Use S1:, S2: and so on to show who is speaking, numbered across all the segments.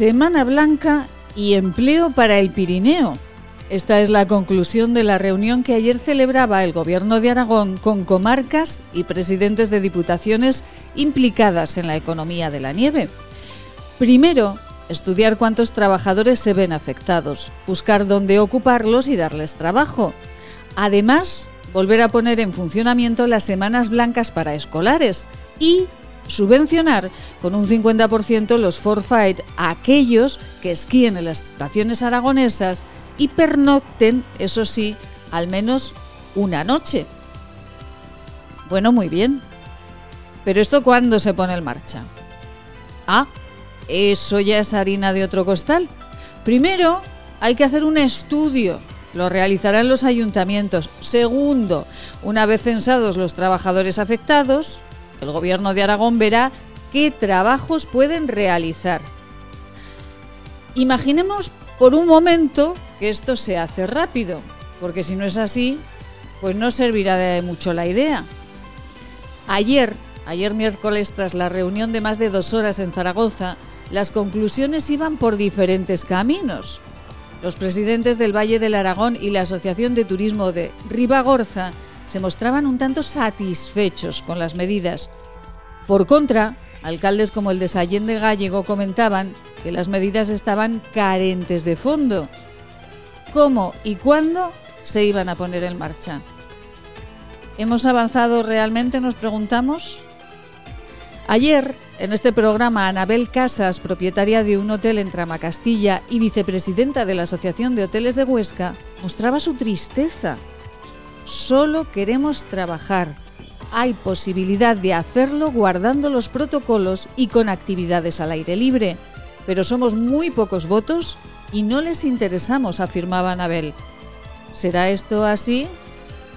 S1: Semana Blanca y empleo para el Pirineo. Esta es la conclusión de la reunión que ayer celebraba el Gobierno de Aragón con comarcas y presidentes de diputaciones implicadas en la economía de la nieve. Primero, estudiar cuántos trabajadores se ven afectados, buscar dónde ocuparlos y darles trabajo. Además, volver a poner en funcionamiento las semanas blancas para escolares y subvencionar con un 50% los forfait a aquellos que esquíen en las estaciones aragonesas y pernocten, eso sí, al menos una noche. Bueno, muy bien. Pero esto cuándo se pone en marcha? Ah, eso ya es harina de otro costal. Primero, hay que hacer un estudio. Lo realizarán los ayuntamientos. Segundo, una vez censados los trabajadores afectados, el Gobierno de Aragón verá qué trabajos pueden realizar. Imaginemos por un momento que esto se hace rápido, porque si no es así, pues no servirá de mucho la idea. Ayer, ayer miércoles, tras la reunión de más de dos horas en Zaragoza, las conclusiones iban por diferentes caminos. Los presidentes del Valle del Aragón y la Asociación de Turismo de Ribagorza se mostraban un tanto satisfechos con las medidas. Por contra, alcaldes como el de Sallén de Gallego comentaban que las medidas estaban carentes de fondo. ¿Cómo y cuándo se iban a poner en marcha? ¿Hemos avanzado realmente? Nos preguntamos. Ayer, en este programa, Anabel Casas, propietaria de un hotel en Tramacastilla y vicepresidenta de la Asociación de Hoteles de Huesca, mostraba su tristeza Solo queremos trabajar. Hay posibilidad de hacerlo guardando los protocolos y con actividades al aire libre, pero somos muy pocos votos y no les interesamos, afirmaba Anabel. ¿Será esto así?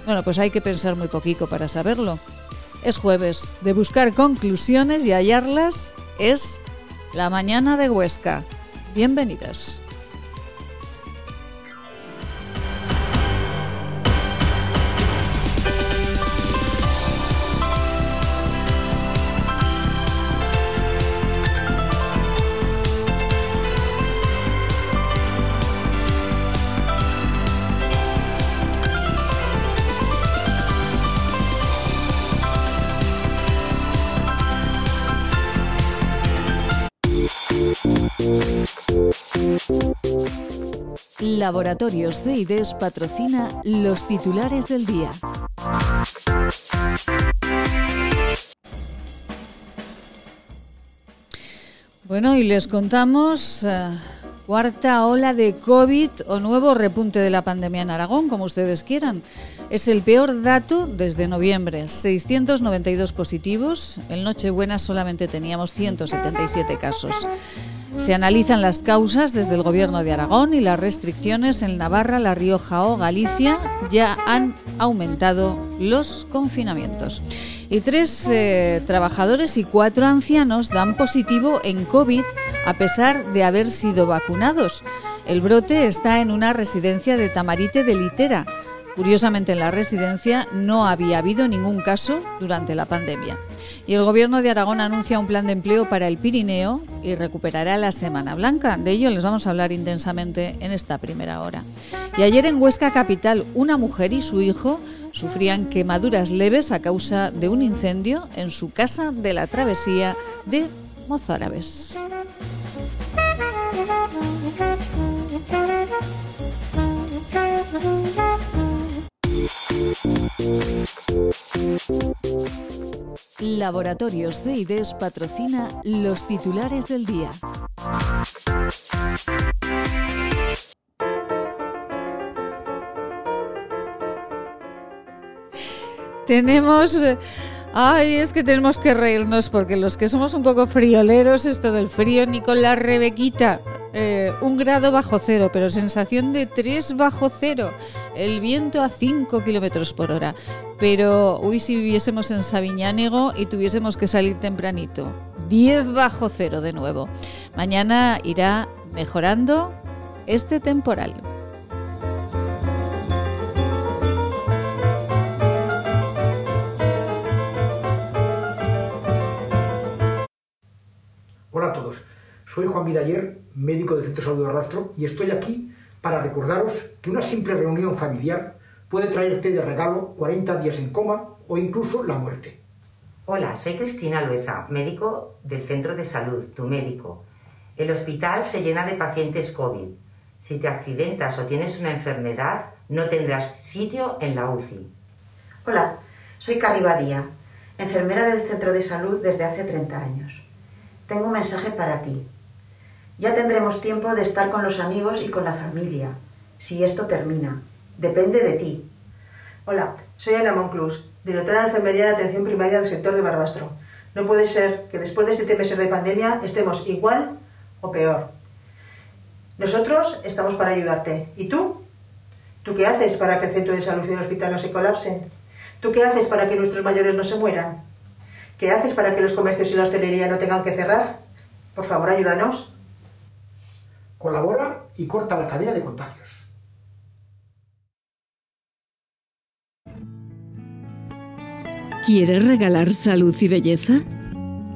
S1: Bueno, pues hay que pensar muy poquito para saberlo. Es jueves, de buscar conclusiones y hallarlas es la mañana de Huesca. Bienvenidas. Laboratorios CIDES patrocina los titulares del día. Bueno, y les contamos eh, cuarta ola de COVID o nuevo repunte de la pandemia en Aragón, como ustedes quieran. Es el peor dato desde noviembre, 692 positivos. En Nochebuena solamente teníamos 177 casos. Se analizan las causas desde el Gobierno de Aragón y las restricciones en Navarra, La Rioja o Galicia ya han aumentado los confinamientos. Y tres eh, trabajadores y cuatro ancianos dan positivo en COVID a pesar de haber sido vacunados. El brote está en una residencia de Tamarite de Litera. Curiosamente, en la residencia no había habido ningún caso durante la pandemia. Y el Gobierno de Aragón anuncia un plan de empleo para el Pirineo y recuperará la Semana Blanca. De ello les vamos a hablar intensamente en esta primera hora. Y ayer en Huesca Capital, una mujer y su hijo sufrían quemaduras leves a causa de un incendio en su casa de la travesía de Mozárabes. Laboratorios CIDES patrocina los titulares del día. Tenemos... Ay, es que tenemos que reírnos porque los que somos un poco frioleros, esto del frío, ni con la Rebequita, eh, un grado bajo cero, pero sensación de 3 bajo cero, el viento a 5 kilómetros por hora. Pero hoy si viviésemos en Sabiñánego y tuviésemos que salir tempranito, 10 bajo cero de nuevo. Mañana irá mejorando este temporal.
S2: Hola a todos, soy Juan Vidaller médico del Centro de Salud de Rastro, y estoy aquí para recordaros que una simple reunión familiar puede traerte de regalo 40 días en coma o incluso la muerte.
S3: Hola, soy Cristina Lueza, médico del Centro de Salud, tu médico. El hospital se llena de pacientes COVID. Si te accidentas o tienes una enfermedad, no tendrás sitio en la UCI.
S4: Hola, soy Carri Badía, enfermera del Centro de Salud desde hace 30 años. Tengo un mensaje para ti. Ya tendremos tiempo de estar con los amigos y con la familia, si esto termina. Depende de ti.
S5: Hola, soy Ana Monclus, directora de Enfermería de Atención Primaria del sector de Barbastro. No puede ser que después de siete meses de pandemia estemos igual o peor. Nosotros estamos para ayudarte. ¿Y tú? ¿Tú qué haces para que el centro de salud y el hospital no se colapsen? ¿Tú qué haces para que nuestros mayores no se mueran? ¿Qué haces para que los comercios y la hostelería no tengan que cerrar? Por favor, ayúdanos.
S2: Colabora y corta la cadena de contagios.
S6: ¿Quieres regalar salud y belleza?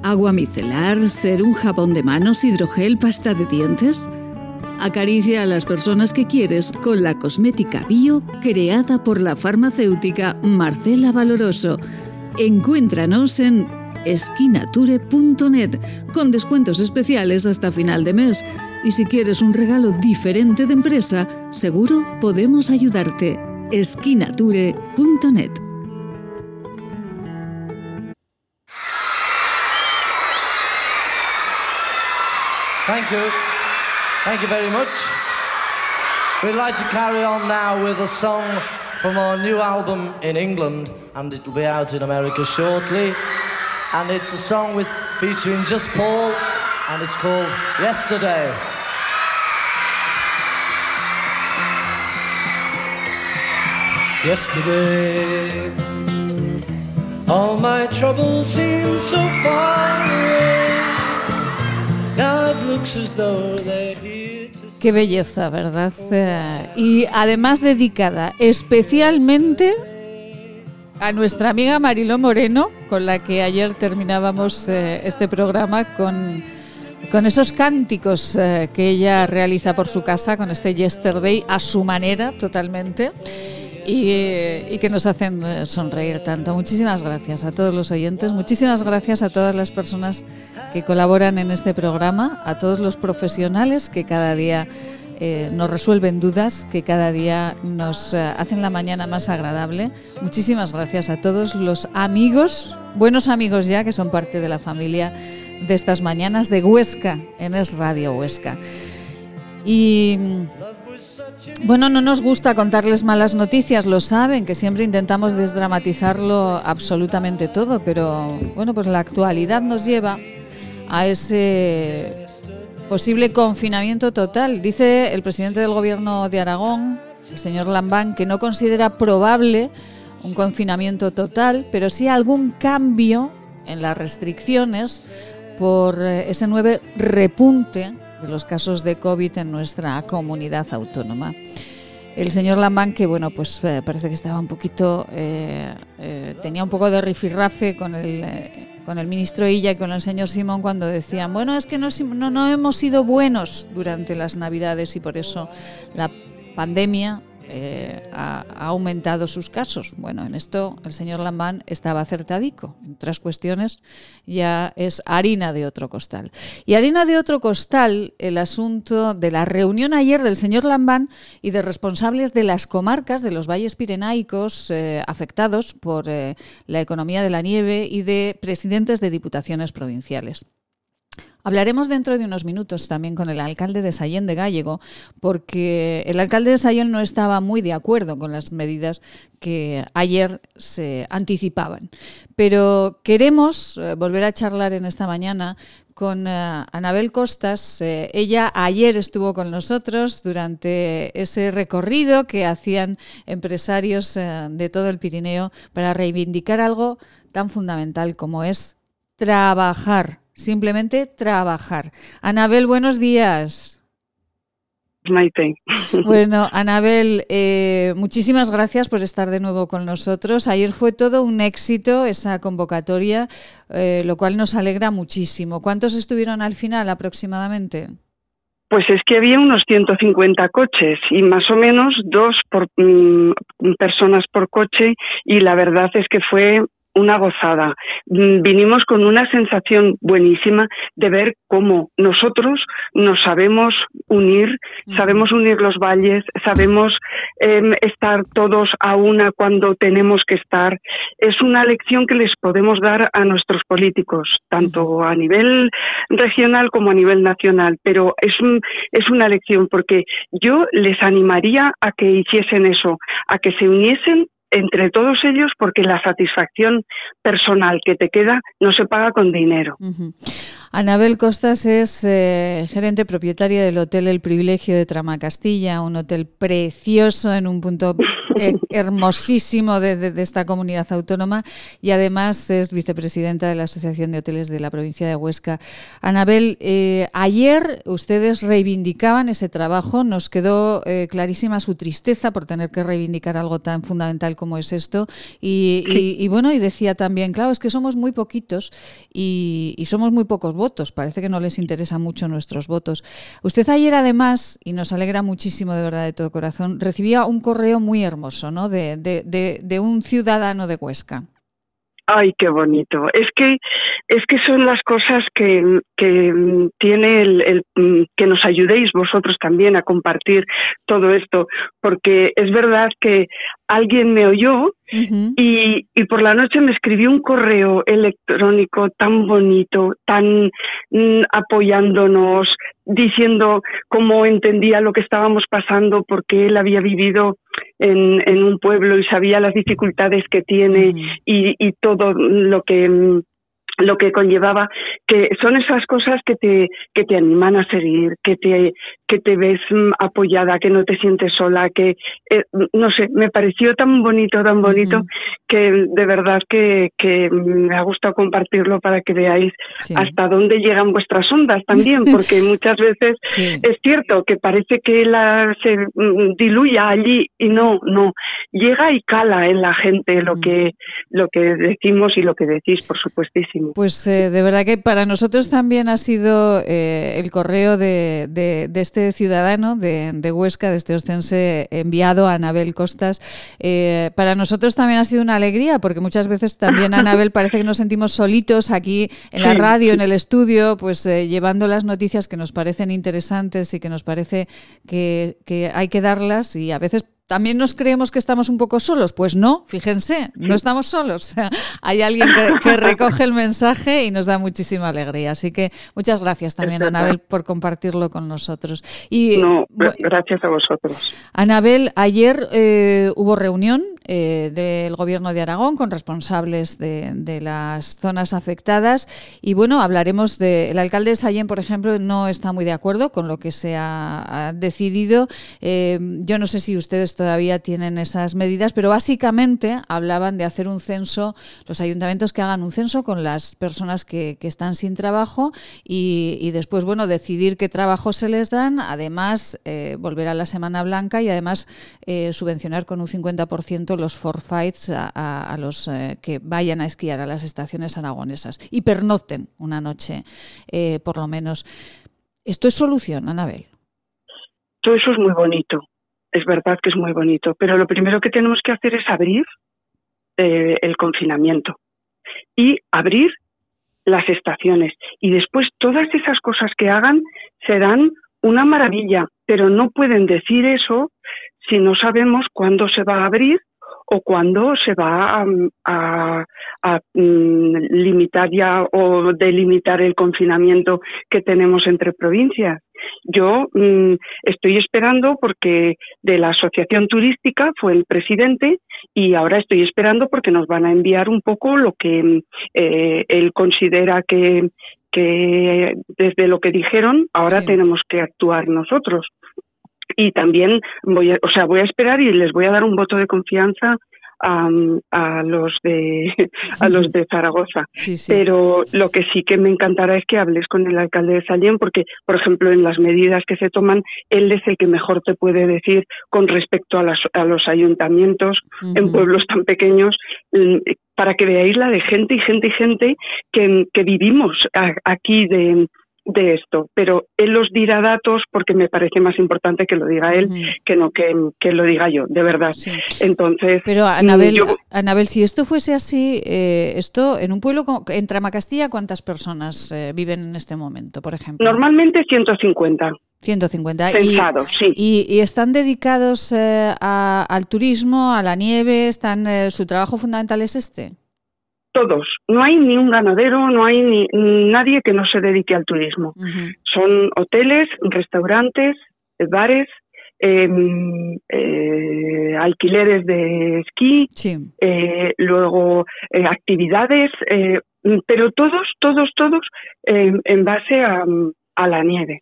S6: ¿Agua micelar, ser un jabón de manos, hidrogel, pasta de dientes? Acaricia a las personas que quieres con la cosmética bio creada por la farmacéutica Marcela Valoroso. Encuéntranos en esquinature.net con descuentos especiales hasta final de mes. Y si quieres un regalo diferente de empresa, seguro podemos ayudarte. esquinature.net
S7: Thank you. Thank you very much. We'd like to carry on now with a song from our new album in England, and it'll be out in America shortly. And it's a song with featuring just Paul, and it's called Yesterday.
S8: Yesterday, all my troubles seem so far away. Now it looks as though they're here
S1: Qué belleza, ¿verdad? Y además dedicada especialmente a nuestra amiga Mariló Moreno, con la que ayer terminábamos eh, este programa con, con esos cánticos eh, que ella realiza por su casa, con este Yesterday, a su manera totalmente. Y, y, que nos hacen eh, sonreír tanto. Muchísimas gracias a todos los oyentes, muchísimas gracias a todas las personas que colaboran en este programa, a todos los profesionales que cada día eh, nos resuelven dudas, que cada día nos eh, hacen la mañana más agradable. Muchísimas gracias a todos los amigos, buenos amigos ya, que son parte de la familia de estas mañanas de Huesca, en Es Radio Huesca. Y bueno, no nos gusta contarles malas noticias, lo saben, que siempre intentamos desdramatizarlo absolutamente todo, pero bueno, pues la actualidad nos lleva a ese posible confinamiento total. Dice el presidente del gobierno de Aragón, el señor Lambán, que no considera probable un confinamiento total, pero sí algún cambio en las restricciones por eh, ese nuevo repunte de los casos de COVID en nuestra comunidad autónoma. El señor Lambán, que bueno, pues eh, parece que estaba un poquito, eh, eh, tenía un poco de rifirrafe con el, con el ministro Illa y con el señor Simón cuando decían, bueno, es que no, no, no hemos sido buenos durante las Navidades y por eso la pandemia eh, ha, aumentado sus casos. Bueno, en esto el señor Lambán estaba acertadico. En otras cuestiones ya es harina de otro costal. Y harina de otro costal el asunto de la reunión ayer del señor Lambán y de responsables de las comarcas de los valles pirenaicos eh, afectados por eh, la economía de la nieve y de presidentes de diputaciones provinciales. Hablaremos dentro de unos minutos también con el alcalde de Sallén de Gallego, porque el alcalde de Sallén no estaba muy de acuerdo con las medidas que ayer se anticipaban. Pero queremos eh, volver a charlar en esta mañana con uh, Anabel Costas. Eh, ella ayer estuvo con nosotros durante ese recorrido que hacían empresarios de todo el Pirineo para reivindicar algo tan fundamental como es trabajar simplemente trabajar. Anabel, buenos días.
S9: Maite.
S1: Bueno, Anabel, eh, muchísimas gracias por estar de nuevo con nosotros. Ayer fue todo un éxito esa convocatoria, eh, lo cual nos alegra muchísimo. ¿Cuántos estuvieron al final aproximadamente?
S9: Pues es que había unos 150 coches y más o menos dos por, mm, personas por coche y la verdad es que fue una gozada. Mm, vinimos con una sensación buenísima de ver cómo nosotros nos sabemos unir, sabemos unir los valles, sabemos em, estar todos a una cuando tenemos que estar. Es una lección que les podemos dar a nuestros políticos, tanto a nivel regional como a nivel nacional, pero es, un, es una lección porque yo les animaría a que hiciesen eso, a que se uniesen entre todos ellos porque la satisfacción personal que te queda no se paga con dinero.
S1: Anabel Costas es eh, gerente propietaria del Hotel El Privilegio de Trama Castilla, un hotel precioso en un punto eh, hermosísimo de, esta comunidad autónoma y además es vicepresidenta de la Asociación de Hoteles de la provincia de Huesca. Anabel, eh, ayer ustedes reivindicaban ese trabajo, nos quedó clarísima su tristeza por tener que reivindicar algo tan fundamental como es esto y, bueno, y decía también, claro, es que somos muy poquitos y, y somos muy pocos votos. Parece que no les interesan mucho nuestros votos. Usted ayer además, y nos alegra muchísimo de verdad de todo corazón, recibía un correo muy hermoso, ¿no? De, de, de, un ciudadano de Huesca.
S9: Ay, qué bonito. Es que es que son las cosas que, que tiene el, el, que nos ayudéis vosotros también a compartir todo esto, porque es verdad que alguien me oyó y, y, por la noche me escribió un correo electrónico tan bonito, tan mm, apoyándonos, diciendo cómo entendía lo que estábamos pasando, porque él había vivido en, en un pueblo y sabía las dificultades que tiene y, y todo lo que mm, lo que conllevaba que son esas cosas que te que te animan a seguir que te que te ves mm, apoyada que no te sientes sola que eh, no sé me pareció tan bonito tan bonito que de verdad que, que me ha gustado compartirlo para que veáis hasta dónde llegan vuestras ondas también porque muchas veces es cierto que parece que la se mm, diluya allí y no no. Llega y cala en la gente lo que lo que decimos y lo que decís por supuestísimo
S1: pues eh, de verdad que para nosotros también ha sido eh, el correo de, de, este ciudadano de, de, Huesca, de este ostense enviado a Anabel Costas. Eh, para nosotros también ha sido una alegría, porque muchas veces también, Anabel, parece que nos sentimos solitos aquí en la radio, en el estudio, pues llevando las noticias que nos parecen interesantes y que nos parece que, que hay que darlas y a veces ¿También nos creemos que estamos un poco solos? Pues no, fíjense, no estamos solos. Hay alguien que, recoge el mensaje y nos da muchísima alegría. Así que muchas gracias también, Anabel, por compartirlo con nosotros.
S9: Y, no, gracias a vosotros.
S1: Anabel, ayer eh, hubo reunión eh, del Gobierno de Aragón con responsables de, las zonas afectadas y bueno, hablaremos de... El alcalde de Sallén, por ejemplo, no está muy de acuerdo con lo que se ha, decidido. Eh, yo no sé si ustedes todavía tienen esas medidas, pero básicamente hablaban de hacer un censo, los ayuntamientos que hagan un censo con las personas que, están sin trabajo y, después, bueno, decidir qué trabajo se les dan, además eh, volver a la Semana Blanca y además eh, subvencionar con un 50% los forfaites a, a, los eh, que vayan a esquiar a las estaciones aragonesas y pernocten una noche, por lo menos. ¿Esto es solución, Anabel?
S9: Todo eso es muy bonito es verdad que es muy bonito, pero lo primero que tenemos que hacer es abrir eh, el confinamiento y abrir las estaciones. Y después todas esas cosas que hagan serán una maravilla, pero no pueden decir eso si no sabemos cuándo se va a abrir o cuándo se va a, mm, limitar ya o delimitar el confinamiento que tenemos entre provincias. Yo mm, estoy esperando porque de la asociación turística fue el presidente y ahora estoy esperando porque nos van a enviar un poco lo que eh, él considera que, que desde lo que dijeron ahora tenemos que actuar nosotros y también voy a, o sea, voy a esperar y les voy a dar un voto de confianza a, a los de a los de Zaragoza. Pero lo que sí que me encantará es que hables con el alcalde de Sallén, porque, por ejemplo, en las medidas que se toman, él es el que mejor te puede decir con respecto a, las, a los ayuntamientos en pueblos tan pequeños mm, para que veáis la de gente y gente y gente que, que vivimos aquí de, de esto, pero él los dirá datos porque me parece más importante que lo diga él que no que, que, lo diga yo, de verdad. Entonces,
S1: pero Anabel, Anabel, si esto fuese así, eh, esto en un pueblo en Tramacastilla, ¿cuántas personas eh, viven en este momento, por ejemplo?
S9: Normalmente 150.
S1: 150.
S9: Pensados, sí.
S1: Y, están dedicados eh, al turismo, a la nieve, están su trabajo fundamental es este
S9: todos. No hay ni un ganadero, no hay ni nadie que no se dedique al turismo. Son hoteles, restaurantes, bares, em, eh, alquileres de esquí, eh, luego eh, actividades, pero todos, todos, todos em, en base a, a la nieve.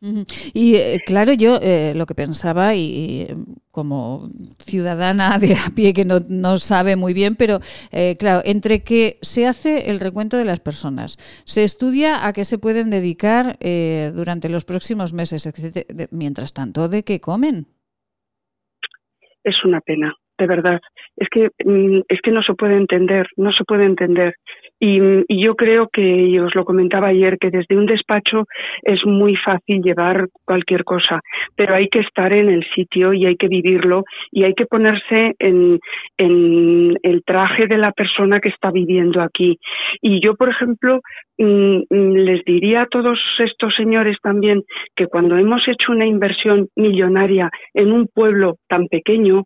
S1: Y eh, claro, yo eh, lo que pensaba, y, como ciudadana de a pie que no, no sabe muy bien, pero eh, claro, entre que se hace el recuento de las personas, se estudia a qué se pueden dedicar durante los próximos meses, etc. Mientras tanto, ¿de qué comen?
S9: Es una pena, de verdad. Es que, mm, es que no se puede entender, no se puede entender. Y, yo creo que, y os lo comentaba ayer, que desde un despacho es muy fácil llevar cualquier cosa, pero hay que estar en el sitio y hay que vivirlo y hay que ponerse en, el traje de la persona que está viviendo aquí. Y yo, por ejemplo, mm, mm, les diría a todos estos señores también que cuando hemos hecho una inversión millonaria en un pueblo tan pequeño,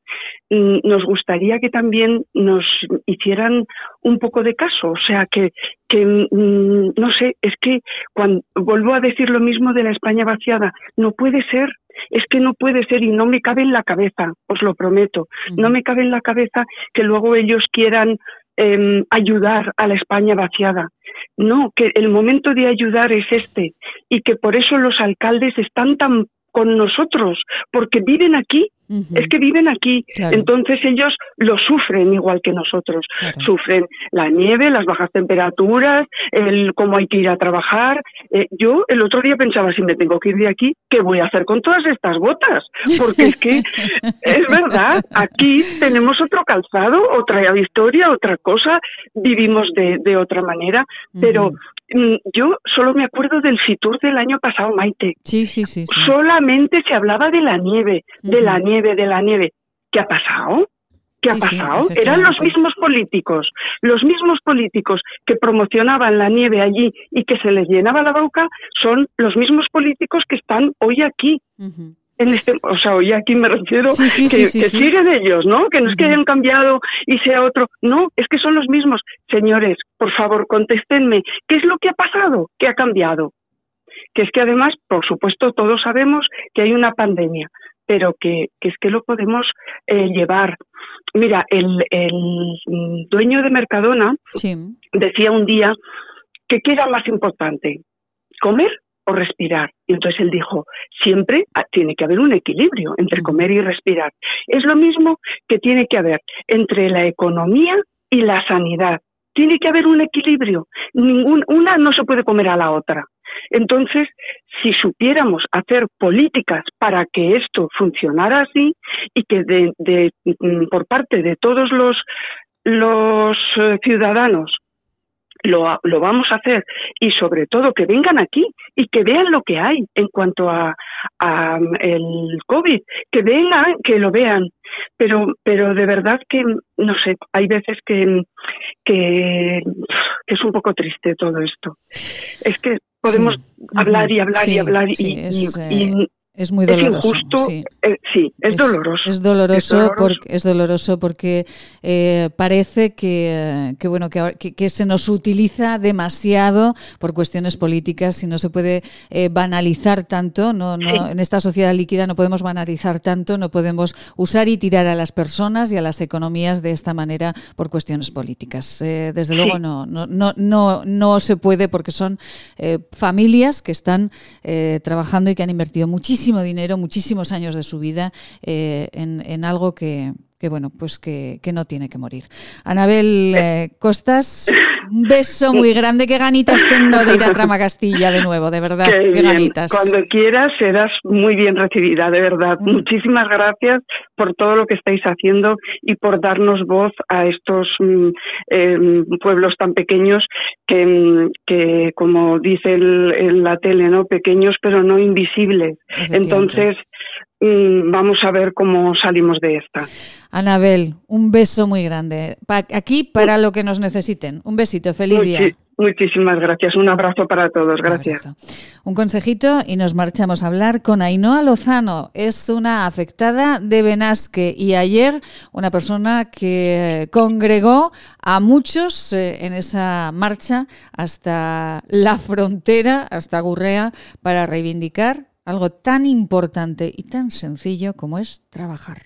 S9: mm, nos gustaría que también nos hicieran un poco de caso. O sea, que, que no sé, es que cuando vuelvo a decir lo mismo de la España vaciada, no puede ser es que no puede ser y no me cabe en la cabeza, os lo prometo, no me cabe en la cabeza que luego ellos quieran em, ayudar a la España vaciada. No, que el momento de ayudar es este y que por eso los alcaldes están tan con nosotros, porque viven aquí es que viven aquí, entonces ellos lo sufren igual que nosotros. Sufren la nieve, las bajas temperaturas, el cómo hay que ir a trabajar. Eh, yo el otro día pensaba, si me tengo que ir de aquí, ¿qué voy a hacer con todas estas botas? Porque es que es verdad, aquí tenemos otro calzado, otra historia, otra cosa, vivimos de, de otra manera, pero yo solo me acuerdo del Fitur del año pasado, Maite.
S1: Sí, sí, sí.
S9: Solamente se hablaba de la nieve, de la nieve, de la nieve. ¿Qué ha pasado? ¿Qué ha pasado? Eran los mismos políticos, los mismos políticos que promocionaban la nieve allí y que se les llenaba la boca, son los mismos políticos que están hoy aquí en este, o sea, hoy aquí me refiero que, siguen ellos, ¿no? Que no es que hayan cambiado y sea otro, no, es que son los mismos. Señores, por favor, contéstenme, ¿qué es lo que ha pasado? ¿Qué ha cambiado? Que es que además, por supuesto, todos sabemos que hay una pandemia, pero que, es que lo podemos eh, llevar. Mira, el, el dueño de Mercadona decía un día que qué era más importante, comer o respirar. Y entonces él dijo, siempre tiene que haber un equilibrio entre comer y respirar. Es lo mismo que tiene que haber entre la economía y la sanidad. Tiene que haber un equilibrio. Ningún, una no se puede comer a la otra. Entonces, si supiéramos hacer políticas para que esto funcionara así y que de, mm, por parte de todos los, los eh, ciudadanos lo, lo, vamos a hacer. Y sobre todo que vengan aquí y que vean lo que hay en cuanto a, a el COVID, que vengan, que lo vean, pero pero de verdad que no sé, hay veces que que, es un poco triste todo esto. Es que podemos hablar y hablar y hablar y, y,
S1: es muy doloroso.
S9: sí. Eh, sí. es, doloroso.
S1: Es doloroso, porque, es doloroso porque eh, parece que, que bueno que, que, se nos utiliza demasiado por cuestiones políticas y no se puede eh, banalizar tanto. No, no, En esta sociedad líquida no podemos banalizar tanto, no podemos usar y tirar a las personas y a las economías de esta manera por cuestiones políticas. desde luego no, no, no, no, no se puede porque son familias que están trabajando y que han invertido muchísimo dinero, muchísimos años de su vida eh, en, algo que, bueno, pues que, no tiene que morir. Anabel eh, Costas, Un beso muy grande, qué ganitas tengo de ir a Trama Castilla de nuevo, de verdad, qué, ganitas.
S9: Cuando quieras serás muy bien recibida, de verdad. Mm. Muchísimas gracias por todo lo que estáis haciendo y por darnos voz a estos mm, em, pueblos tan pequeños que, mm, que como dice el, la tele, ¿no? Pequeños pero no invisibles. Entonces, vamos a ver cómo salimos de esta.
S1: Anabel, un beso muy grande. aquí para lo que nos necesiten. Un besito, feliz día.
S9: Muchísimas gracias. Un abrazo para todos. Gracias.
S1: Un, consejito y nos marchamos a hablar con Ainhoa Lozano. Es una afectada de Benasque y ayer una persona que congregó a muchos eh, en esa marcha hasta la frontera, hasta Gurrea, para reivindicar algo tan importante y tan sencillo como es trabajar.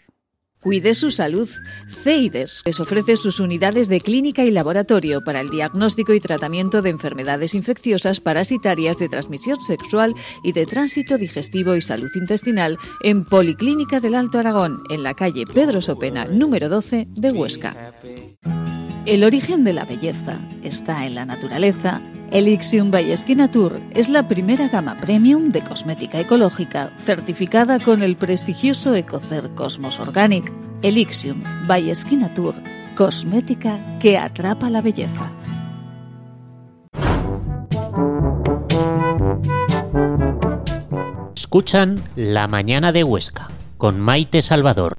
S6: Cuide su salud. CEIDES les ofrece sus unidades de clínica y laboratorio para el diagnóstico y tratamiento de enfermedades infecciosas parasitarias de transmisión sexual y de tránsito digestivo y salud intestinal en Policlínica del Alto Aragón, en la calle Pedro Sopena, número 12 de Huesca. El origen de la belleza está en la naturaleza Elixium by Tour es la primera gama premium de cosmética ecológica certificada con el prestigioso Ecocer Cosmos Organic. Elixium by Tour, cosmética que atrapa la belleza.
S10: Escuchan La Mañana de Huesca con Maite Salvador.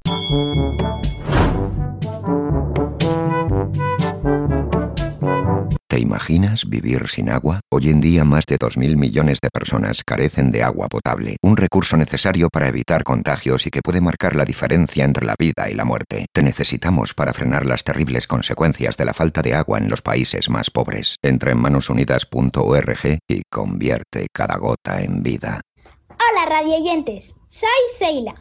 S11: ¿Te imaginas vivir sin agua? Hoy en día más de 2.000 millones de personas carecen de agua potable, un recurso necesario para evitar contagios y que puede marcar la diferencia entre la vida y la muerte. Te necesitamos para frenar las terribles consecuencias de la falta de agua en los países más pobres. Entra en manosunidas.org y convierte cada gota en vida.
S12: Hola radioyentes, soy Seila.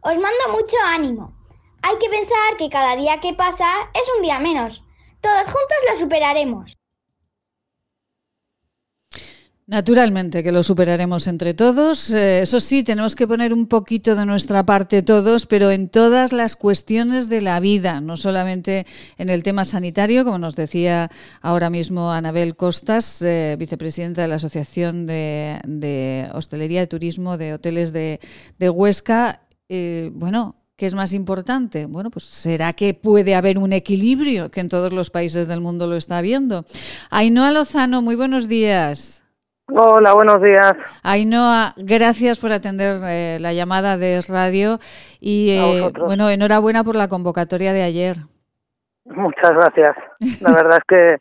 S12: Os mando mucho ánimo. Hay que pensar que cada día que pasa es un día menos. Todos juntos lo superaremos.
S1: Naturalmente que lo superaremos entre todos. Eh, eso sí, tenemos que poner un poquito de nuestra parte todos, pero en todas las cuestiones de la vida, no solamente en el tema sanitario, como nos decía ahora mismo Anabel Costas, eh, vicepresidenta de la Asociación de, Hostelería y Turismo de Hoteles de, Huesca. Eh, bueno, ¿Qué es más importante? Bueno, pues será que puede haber un equilibrio, que en todos los países del mundo lo está habiendo. Ainhoa Lozano, muy buenos días.
S13: Hola, buenos días.
S1: Ainhoa, gracias por atender eh, la llamada de Radio y eh, bueno, enhorabuena por la convocatoria de ayer.
S13: Muchas gracias. La verdad es que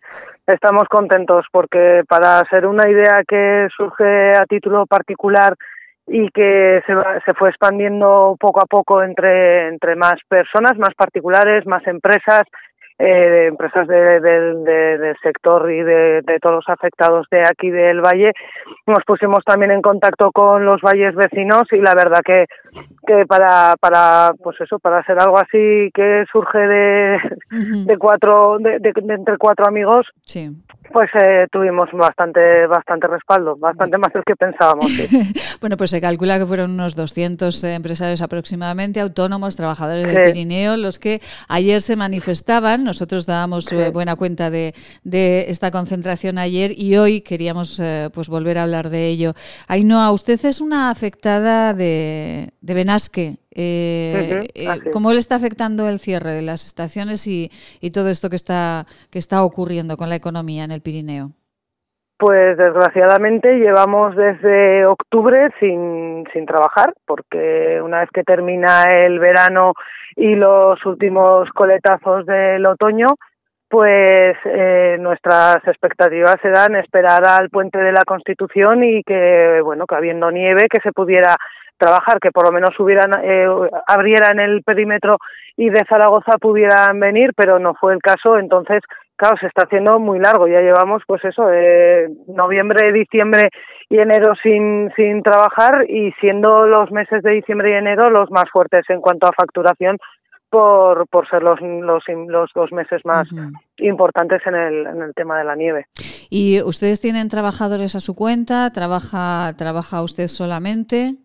S13: estamos contentos porque para ser una idea que surge a título particular y que se, se fue expandiendo poco a poco entre, entre más personas, más particulares, más empresas, eh, empresas del sector y de, todos los afectados de aquí del valle. Nos pusimos también en contacto con los valles vecinos y la verdad que, que para, para, pues eso, para hacer algo así que surge de, de cuatro, de, entre cuatro amigos,
S1: sí
S13: pues eh, tuvimos bastante bastante respaldo, bastante más del que pensábamos.
S1: bueno, pues se calcula que fueron unos 200 eh, empresarios aproximadamente, autónomos, trabajadores del Pirineo, los que ayer se manifestaban. Nosotros dábamos eh, buena cuenta de, de, esta concentración ayer y hoy queríamos pues volver a hablar de ello. Ainhoa, usted es una afectada de, de Benasque. Eh, eh, ¿Cómo le está afectando el cierre de las estaciones y, todo esto que está, que está ocurriendo con la economía en el Pirineo?
S13: Pues desgraciadamente llevamos desde octubre sin, sin trabajar, porque una vez que termina el verano y los últimos coletazos del otoño, pues eh, nuestras expectativas eran esperar al puente de la Constitución y que, bueno, que habiendo nieve, que se pudiera trabajar, que por lo menos hubieran, eh, abrieran el perímetro y de Zaragoza pudieran venir, pero no fue el caso, entonces, claro, se está haciendo muy largo, ya llevamos, pues eso, eh, noviembre, diciembre y enero sin, sin trabajar y siendo los meses de diciembre y enero los más fuertes en cuanto a facturación por, por ser los, los, los dos meses más importantes en el, en el tema de la nieve.
S1: ¿Y ustedes tienen trabajadores a su cuenta? ¿Trabaja, trabaja usted solamente?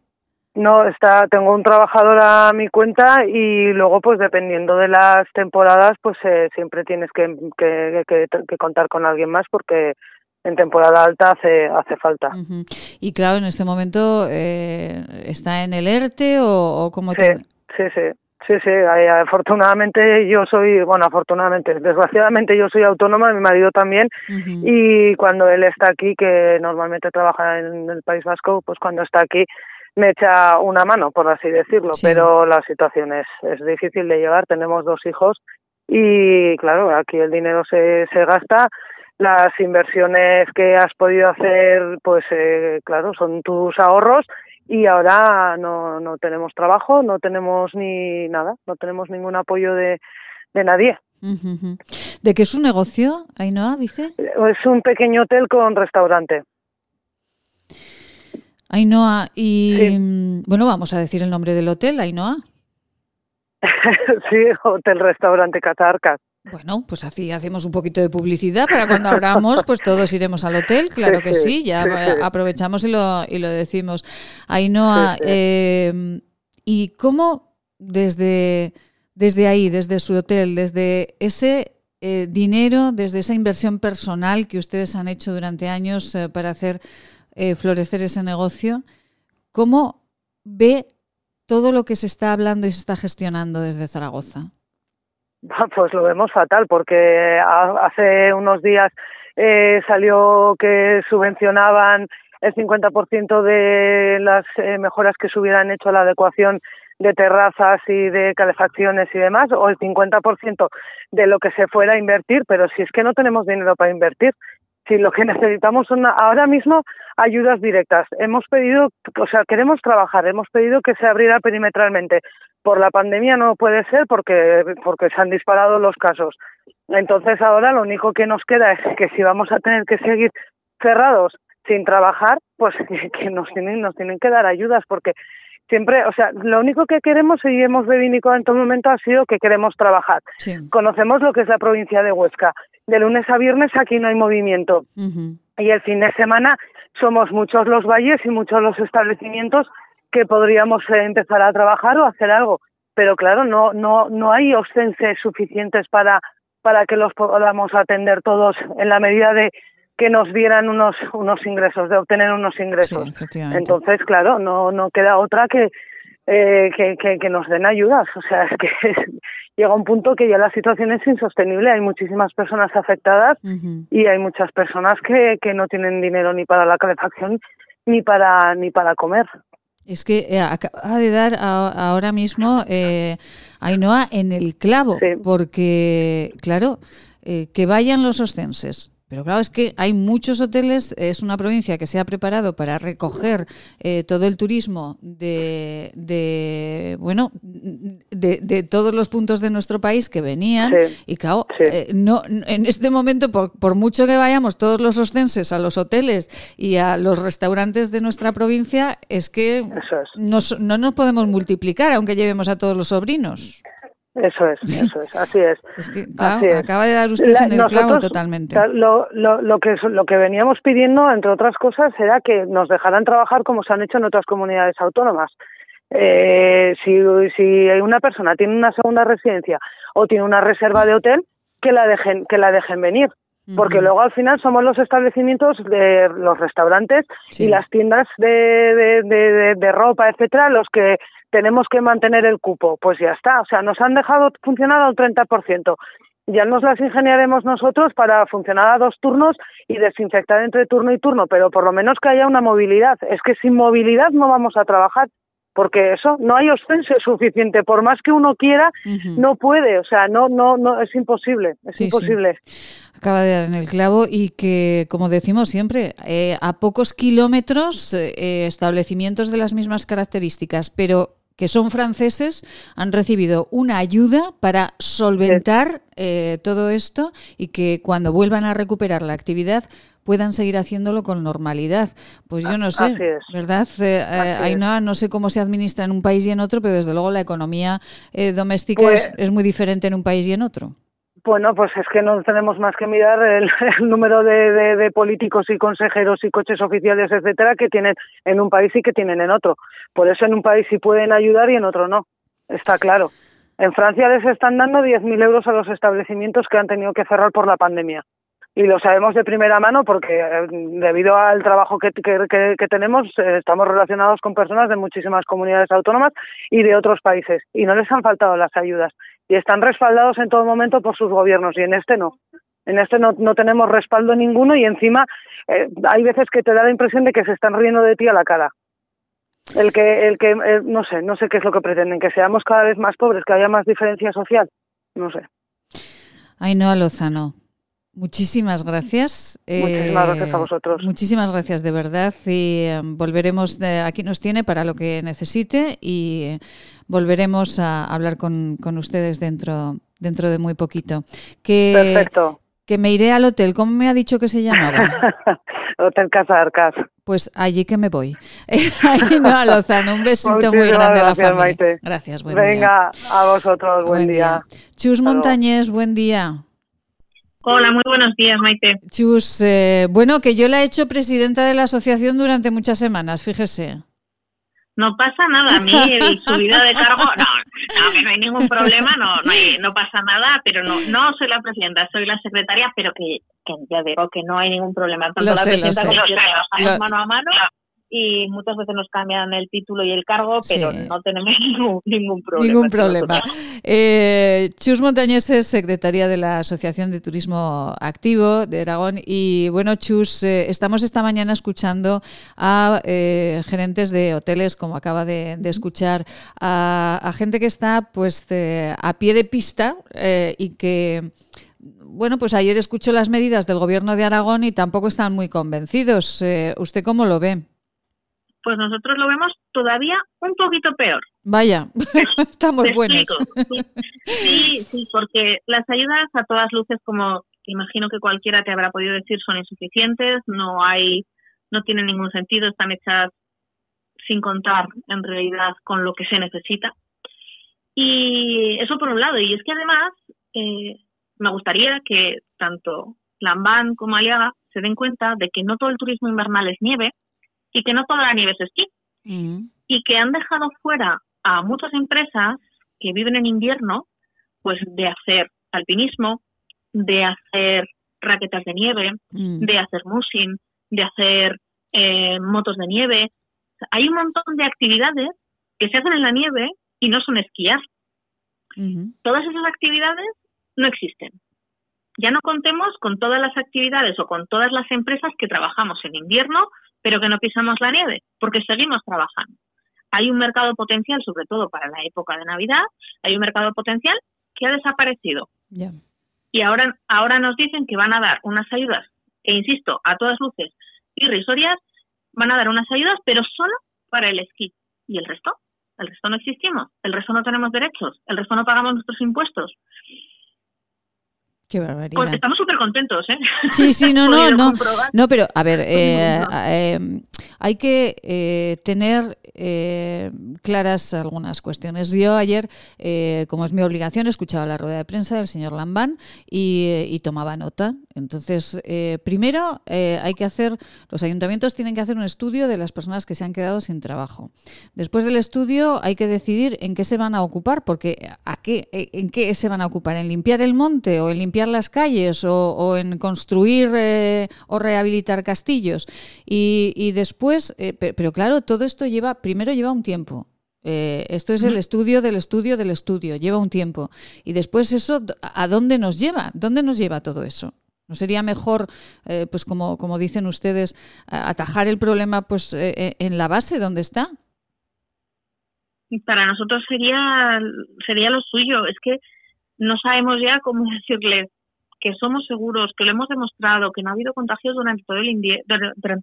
S13: No, está, tengo un trabajador a mi cuenta y luego, pues dependiendo de las temporadas, pues eh, siempre tienes que, que, que, que contar con alguien más porque en temporada alta hace hace falta.
S1: Y claro, en este momento eh, está en el ERTE o, o cómo
S13: Sí,
S1: te...
S13: sí, sí. Sí, sí, afortunadamente yo soy, bueno, afortunadamente, desgraciadamente yo soy autónoma, mi marido también, y cuando él está aquí, que normalmente trabaja en el País Vasco, pues cuando está aquí me echa una mano, por así decirlo,
S1: Sí.
S13: pero la situación es, es difícil de llevar, tenemos dos hijos y claro, aquí el dinero se, se gasta, las inversiones que has podido hacer, pues eh, claro, son tus ahorros y ahora no, no tenemos trabajo, no tenemos ni nada, no tenemos ningún apoyo de, de nadie.
S1: ¿De qué es un negocio, Ainhoa, dice?
S13: Es un pequeño hotel con restaurante.
S1: Ainhoa, y bueno, vamos a decir el nombre del hotel, Ainhoa.
S13: sí, hotel restaurante Catarcas.
S1: Bueno, pues así hacemos un poquito de publicidad para cuando abramos, pues todos iremos al hotel, claro que
S13: sí,
S1: ya aprovechamos y lo, y lo decimos. Ainhoa, eh, ¿y cómo desde, desde ahí, desde su hotel, desde ese eh, dinero, desde esa inversión personal que ustedes han hecho durante años eh, para hacer eh, florecer ese negocio, cómo ve todo lo que se está hablando y se está gestionando desde Zaragoza?
S13: Pues lo vemos fatal porque ha- hace unos días eh, salió que subvencionaban el 50% de las eh, mejoras que se hubieran hecho a la adecuación de terrazas y de calefacciones y demás, o el 50% de lo que se fuera a invertir, pero si es que no tenemos dinero para invertir, si lo que necesitamos son ahora mismo ayudas directas. Hemos pedido, o sea, queremos trabajar, hemos pedido que se abriera perimetralmente. Por la pandemia no puede ser porque, porque se han disparado los casos. Entonces ahora lo único que nos queda es que si vamos a tener que seguir cerrados sin trabajar, pues que, nos tienen, nos tienen que dar ayudas porque siempre, o sea, lo único que queremos y hemos reivindicado en todo momento ha sido que queremos trabajar. Conocemos lo que es la provincia de Huesca. De lunes a viernes aquí no hay movimiento y el fin de semana somos muchos los valles y muchos los establecimientos que podríamos eh, empezar a trabajar o hacer algo. Pero claro no no no hay ostenses suficientes para para que los podamos atender todos en la medida de que nos dieran unos unos ingresos de obtener unos ingresos. Entonces claro no no queda otra que eh, que, que, que nos den ayudas. O sea, es que llega un punto que ya la situación es insostenible. Hay muchísimas personas afectadas y hay muchas personas que, que no tienen dinero ni para la calefacción ni para ni para comer.
S1: Es que eh, acaba de dar a- ahora mismo eh, Ainhoa en el clavo, porque, claro, eh, que vayan los ostenses. Pero claro, es que hay muchos hoteles, es una provincia que se ha preparado para recoger eh, todo el turismo de, de bueno, de, de todos los puntos de nuestro país que venían.
S13: Sí,
S1: Y claro, eh, no, en este momento, por, por mucho que vayamos todos los ostenses a los hoteles y a los restaurantes de nuestra provincia, es que nos- no nos podemos multiplicar, aunque llevemos a todos los sobrinos.
S13: Eso es, eso es, así es.
S1: claro,
S13: Así es.
S1: acaba de dar usted en el clavo
S13: nosotros,
S1: totalmente.
S13: o sea, Lo, lo, lo, que, lo que veníamos pidiendo, entre otras cosas, era que nos dejaran trabajar como se han hecho en otras comunidades autónomas. Eh, si, si una persona tiene una segunda residencia o tiene una reserva de hotel, que la dejen, que la dejen venir. Porque luego al final somos los establecimientos de los restaurantes y las tiendas de, de, de- de ropa, etcétera, los que tenemos que mantener el cupo. Pues ya está. O sea, nos han dejado funcionar al 30%. Ya nos las ingeniaremos nosotros para funcionar a dos turnos y desinfectar entre turno y turno, pero por lo menos que haya una movilidad. Es que sin movilidad no vamos a trabajar, porque eso no hay ostense suficiente. Por más que uno quiera, no puede. O sea, no, no, no, es imposible. Es
S1: Sí, sí.
S13: imposible.
S1: Acaba de dar en el clavo y que, como decimos siempre, eh, a pocos kilómetros, eh, establecimientos de las mismas características, pero que son franceses, han recibido una ayuda para solventar eh, todo esto y que cuando vuelvan a recuperar la actividad puedan seguir haciéndolo con normalidad. Pues yo no sé. ¿verdad? Eh, eh. Ainhoa, no sé cómo se administra en un país y en otro, pero desde luego la economía eh, doméstica
S13: Pues-
S1: es, es muy diferente en un país y en otro.
S13: Bueno, pues es que no tenemos más que mirar el, número de, políticos y consejeros y coches oficiales, etcétera, que tienen en un país y que tienen en otro. Por eso en un país sí pueden ayudar y en otro no. Está claro. En Francia les están dando 10.000 euros a los establecimientos que han tenido que cerrar por la pandemia. Y lo sabemos de primera mano porque eh, debido al trabajo que, que, tenemos eh, estamos relacionados con personas de muchísimas comunidades autónomas y de otros países y no les han faltado las ayudas y están respaldados en todo momento por sus gobiernos y en este no. En este no, no tenemos respaldo ninguno y encima eh, hay veces que te da la impresión de que se están riendo de ti a la cara. El que el que eh, no sé no sé qué es lo que pretenden que seamos cada vez más pobres que haya más diferencia social. No sé.
S1: No Lozano Muchísimas gracias.
S13: Muchísimas gracias a eh, vosotros.
S1: Muchísimas gracias de verdad y eh, volveremos, de, aquí nos tiene para lo que necesite y volveremos a hablar con, con ustedes dentro, dentro de muy poquito. Que,
S13: Perfecto.
S1: Que me iré al hotel. ¿Cómo me ha dicho que se llamaba?
S13: hotel Casa Arcas.
S1: Pues allí que me voy. no, a Lozano, un besito muy grande a la familia. Gracias, buen
S13: día. Venga, a vosotros, buen, día.
S1: Chus Montañés, buen día.
S14: Hola, muy buenos días, Maite.
S1: Chus, eh, bueno, que yo la he hecho presidenta de la asociación durante muchas semanas, fíjese.
S14: No pasa nada, a mí subida de cargo, no, no, que no hay ningún problema, no, no, no pasa nada, pero no, no soy la presidenta, soy la secretaria, pero que, que ya digo que no hay ningún problema. Tanto la presidenta como yo mano a mano y muchas veces nos cambian el título y el cargo, pero no tenemos ningún, problema.
S1: Ningún problema. Eh, Chus Montañés es secretaria de la Asociación de Turismo Activo de Aragón y bueno, Chus, eh, estamos esta mañana escuchando a eh, gerentes de hoteles, como acaba de, escuchar, a, gente que está pues a pie de pista y que bueno, pues ayer escuchó las medidas del gobierno de Aragón y tampoco están muy convencidos. ¿Usted cómo lo ve?
S14: Pues nosotros lo vemos todavía un poquito peor.
S1: Vaya, estamos buenos.
S14: Sí, sí, porque las ayudas a todas luces, como imagino que cualquiera te habrá podido decir, son insuficientes, no hay, no tienen ningún sentido, están hechas sin contar en realidad con lo que se necesita. Y eso por un lado. Y es que además eh, me gustaría que tanto Lambán como Aliaga se den cuenta de que no todo el turismo invernal es nieve, y que no nieve es esquí. Mm. Y que han dejado fuera a muchas empresas que viven en invierno, pues de hacer alpinismo, de hacer raquetas de nieve, mm. de hacer musing, de hacer eh, motos de nieve. Hay un montón de actividades que se hacen en la nieve y no son esquiar. Todas esas actividades no existen. Ya no contemos con todas las actividades o con todas las empresas que trabajamos en invierno pero que no pisamos la nieve, porque seguimos trabajando. Hay un mercado potencial, sobre todo para la época de Navidad, hay un mercado potencial que ha desaparecido. Y ahora, ahora nos dicen que van a dar unas ayudas, e insisto, a todas luces irrisorias, van a dar unas ayudas, pero solo para el esquí. ¿Y el resto? El resto no existimos, el resto no tenemos derechos, el resto no pagamos nuestros impuestos.
S1: Qué barbaridad. Pues
S14: estamos súper contentos, ¿eh?
S1: Sí, sí, no, no, no. No, pero a ver, eh, eh, hay que eh, tener claras algunas cuestiones. Yo ayer, como es mi obligación, escuchaba la rueda de prensa del señor Lambán y, tomaba nota. Entonces, primero hay que hacer, los ayuntamientos tienen que hacer un estudio de las personas que se han quedado sin trabajo. Después del estudio hay que decidir en qué se van a ocupar, porque ¿a qué, ¿en qué se van a ocupar? ¿En limpiar el monte o en limpiar las calles o, en construir eh, o rehabilitar castillos. Y, después, eh, pero claro, todo esto lleva, primero lleva un tiempo. Eh, esto es el estudio del estudio del estudio, lleva un tiempo. Y después eso, ¿a dónde nos lleva? ¿Dónde nos lleva todo eso? ¿No sería mejor, pues como, como dicen ustedes, atajar el problema pues en la base donde está?
S14: Para nosotros sería, sería lo suyo. Es que no sabemos ya cómo decirles que somos seguros, que lo hemos demostrado, que no ha habido contagios durante todo el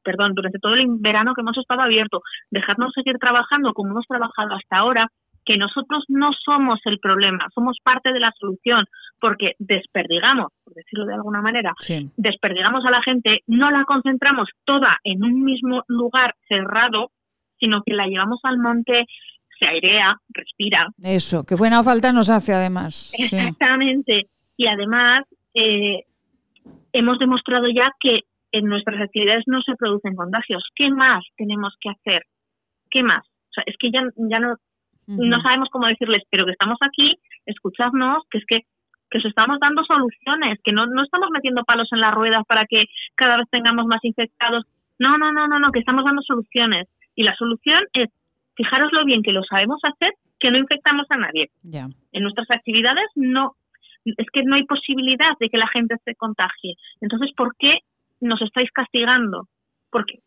S14: perdón, durante todo el verano que hemos estado abiertos, dejarnos seguir trabajando como hemos trabajado hasta ahora, que nosotros no somos el problema, somos parte de la solución, porque desperdigamos, por decirlo de alguna manera, desperdigamos a la gente, no la concentramos toda en un mismo lugar cerrado, sino que la llevamos al monte, se airea, respira.
S1: Eso, que buena falta nos hace además.
S14: Exactamente y además eh, hemos demostrado ya que en nuestras actividades no se producen contagios. ¿Qué más tenemos que hacer? ¿Qué más? O sea, es que ya, ya no, no sabemos cómo decirles, pero que estamos aquí, escuchadnos, que es que, que os estamos dando soluciones, que no, no estamos metiendo palos en las ruedas para que cada vez tengamos más infectados. No, no, no, no, no, que estamos dando soluciones. Y la solución es, fijaros lo bien que lo sabemos hacer, que no infectamos a nadie. En nuestras actividades no, es que no hay posibilidad de que la gente se contagie. Entonces, ¿por qué nos estáis castigando? Porque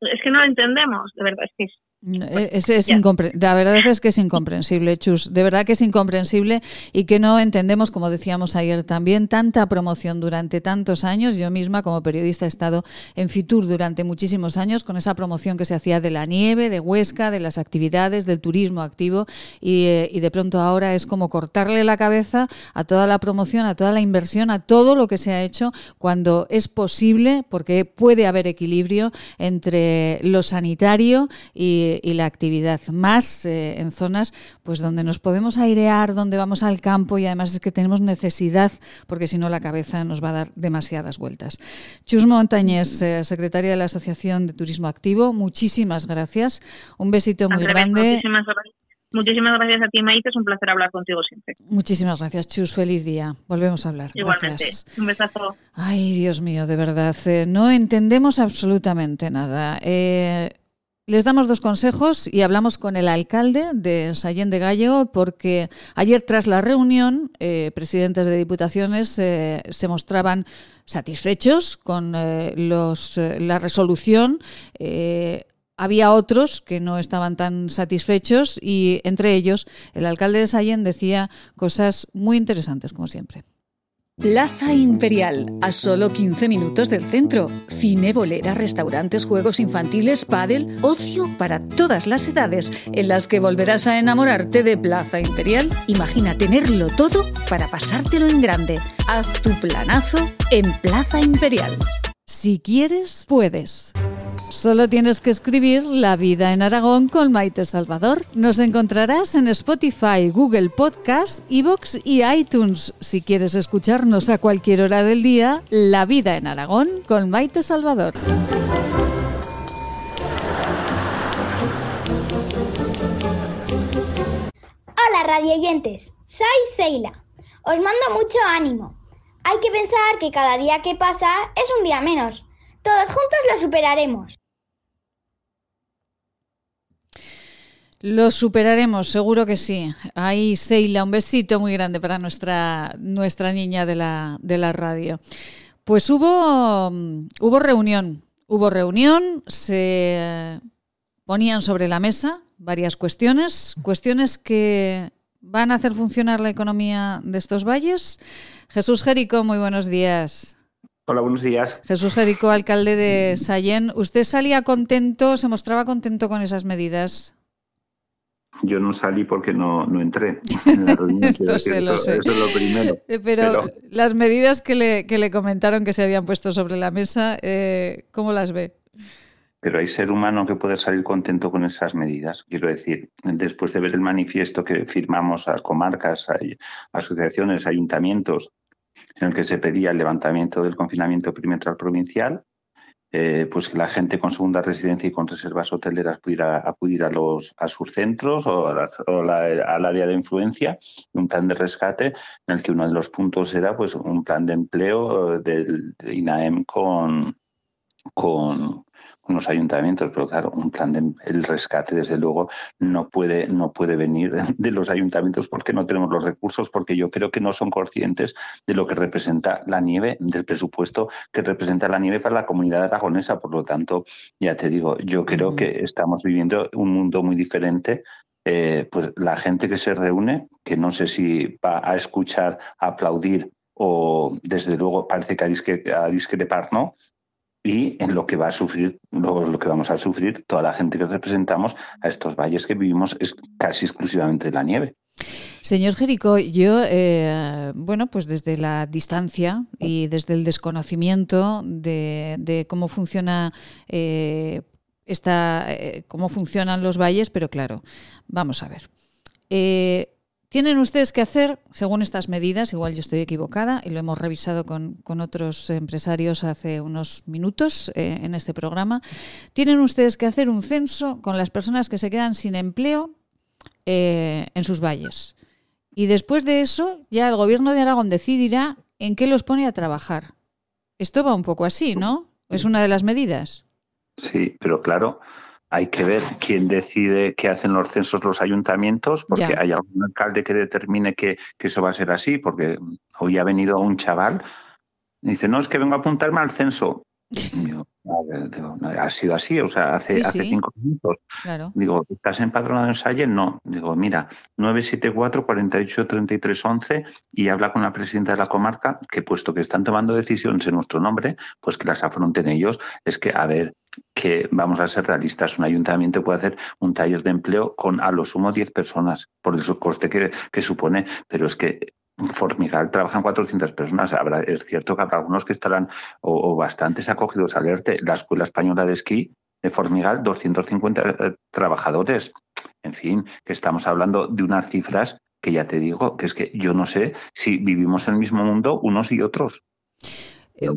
S14: es que no lo entendemos, de verdad, es que es
S1: es, es la verdad es que es incomprensible, Chus. De verdad que es incomprensible y que no entendemos, como decíamos ayer también, tanta promoción durante tantos años. Yo misma, como periodista, he estado en Fitur durante muchísimos años con esa promoción que se hacía de la nieve, de Huesca, de las actividades, del turismo activo y, eh, y de pronto ahora es como cortarle la cabeza a toda la promoción, a toda la inversión, a todo lo que se ha hecho cuando es posible, porque puede haber equilibrio entre lo sanitario y y la actividad, más eh, en zonas pues donde nos podemos airear, donde vamos al campo y además es que tenemos necesidad, porque si no la cabeza nos va a dar demasiadas vueltas. Chus Montañez, eh, secretaria de la Asociación de Turismo Activo, muchísimas gracias. Un besito muy grande.
S14: Muchísimas gracias. a ti, Maite. Es un placer hablar contigo siempre.
S1: Muchísimas gracias, Chus. Feliz día. Volvemos a hablar.
S14: Igualmente. Un besazo.
S1: Ay, Dios mío, de verdad. Eh, no entendemos absolutamente nada. Les damos dos consejos y hablamos con el alcalde de Sallén de Gallo porque ayer tras la reunión, eh, presidentes de diputaciones eh, se mostraban satisfechos con eh, la resolución. había otros que no estaban tan satisfechos y entre ellos el alcalde de Sallén decía cosas muy interesantes como siempre.
S6: Plaza Imperial, a solo 15 minutos del centro. Cine, bolera, restaurantes, juegos infantiles, pádel, ocio para todas las edades, en las que volverás a enamorarte de Plaza Imperial. Imagina tenerlo todo para pasártelo en grande. Haz tu planazo en Plaza Imperial.
S1: Si quieres, puedes. Solo tienes que escribir La vida en Aragón con Maite Salvador. Nos encontrarás en Spotify, Google Podcast, Evox y iTunes. Si quieres escucharnos a cualquier hora del día, La vida en Aragón con Maite Salvador.
S12: Hola radioyentes, soy Seila. Os mando mucho ánimo. Hay que pensar que cada día que pasa es un día menos. Todos juntos lo superaremos.
S1: Lo superaremos, seguro que sí. Ahí, Seila, un besito muy grande para nuestra, nuestra niña de la, de la radio. Pues hubo, hubo reunión, hubo reunión, se ponían sobre la mesa varias cuestiones, cuestiones que van a hacer funcionar la economía de estos valles. Jesús Jerico, muy buenos días.
S15: Hola, buenos días.
S1: Jesús Jerico, alcalde de Sallén. ¿Usted salía contento, se mostraba contento con esas medidas?
S15: Yo no salí porque no, no entré en la reunión.
S1: lo sé, lo sé.
S15: Eso es lo primero.
S1: Eh, pero, las medidas que le, que le, comentaron que se habían puesto sobre la mesa, eh, ¿cómo las ve?
S15: Pero hay ser humano que puede salir contento con esas medidas. Quiero decir, después de ver el manifiesto que firmamos a comarcas, a asociaciones, ayuntamientos, en el que se pedía el levantamiento del confinamiento perimetral provincial, eh, pues que la gente con segunda residencia y con reservas hoteleras pudiera acudir a, los, a sus centros o, al área de influencia, un plan de rescate en el que uno de los puntos era pues un plan de empleo eh, del INAEM con, con, unos ayuntamientos, pero claro, un plan de el rescate, desde luego, no puede, no puede venir de los ayuntamientos porque no tenemos los recursos, porque yo creo que no son conscientes de lo que representa la nieve, del presupuesto que representa la nieve para la comunidad aragonesa. Por lo tanto, ya te digo, yo creo que estamos viviendo un mundo muy diferente eh, pues la gente que se reúne, que no sé si va a escuchar, a aplaudir o desde luego parece que a, discrepar, ¿no? Y en lo que va a sufrir, lo, que vamos a sufrir toda la gente que representamos a estos valles que vivimos es casi exclusivamente de la nieve.
S1: Señor Jerico, yo, eh, bueno, pues desde la distancia y desde el desconocimiento de, cómo funciona eh, esta, eh, cómo funcionan los valles, pero claro, vamos a ver. Tienen ustedes que hacer, según estas medidas, igual yo estoy equivocada y lo hemos revisado con, otros empresarios hace unos minutos eh, en este programa, tienen ustedes que hacer un censo con las personas que se quedan sin empleo eh, en sus valles. Y después de eso, ya el gobierno de Aragón decidirá en qué los pone a trabajar. Esto va un poco así, ¿no? Es una de las medidas.
S15: Sí, pero claro, hay que ver quién decide qué hacen los censos los ayuntamientos, porque hay algún alcalde que determine que, eso va a ser así, porque hoy ha venido un chaval y dice, no, es que vengo a apuntarme al censo. Ha sido así, o sea, hace, hace cinco minutos. Digo, ¿estás empadronado en Sallen? No. Digo, mira, 974 48 33 11 y habla con la presidenta de la comarca que puesto que están tomando decisiones en nuestro nombre, pues que las afronten ellos. Es que, a ver, que vamos a ser realistas, un ayuntamiento puede hacer un taller de empleo con a lo sumo 10 personas por el coste que, supone, pero es que Formigal trabajan 400 personas. Es cierto que habrá algunos que estarán o, bastantes acogidos al ERTE. La Escuela Española de Esquí de Formigal, 250 eh, trabajadores. En fin, que estamos hablando de unas cifras que ya te digo, que es que yo no sé si vivimos en el mismo mundo unos y otros.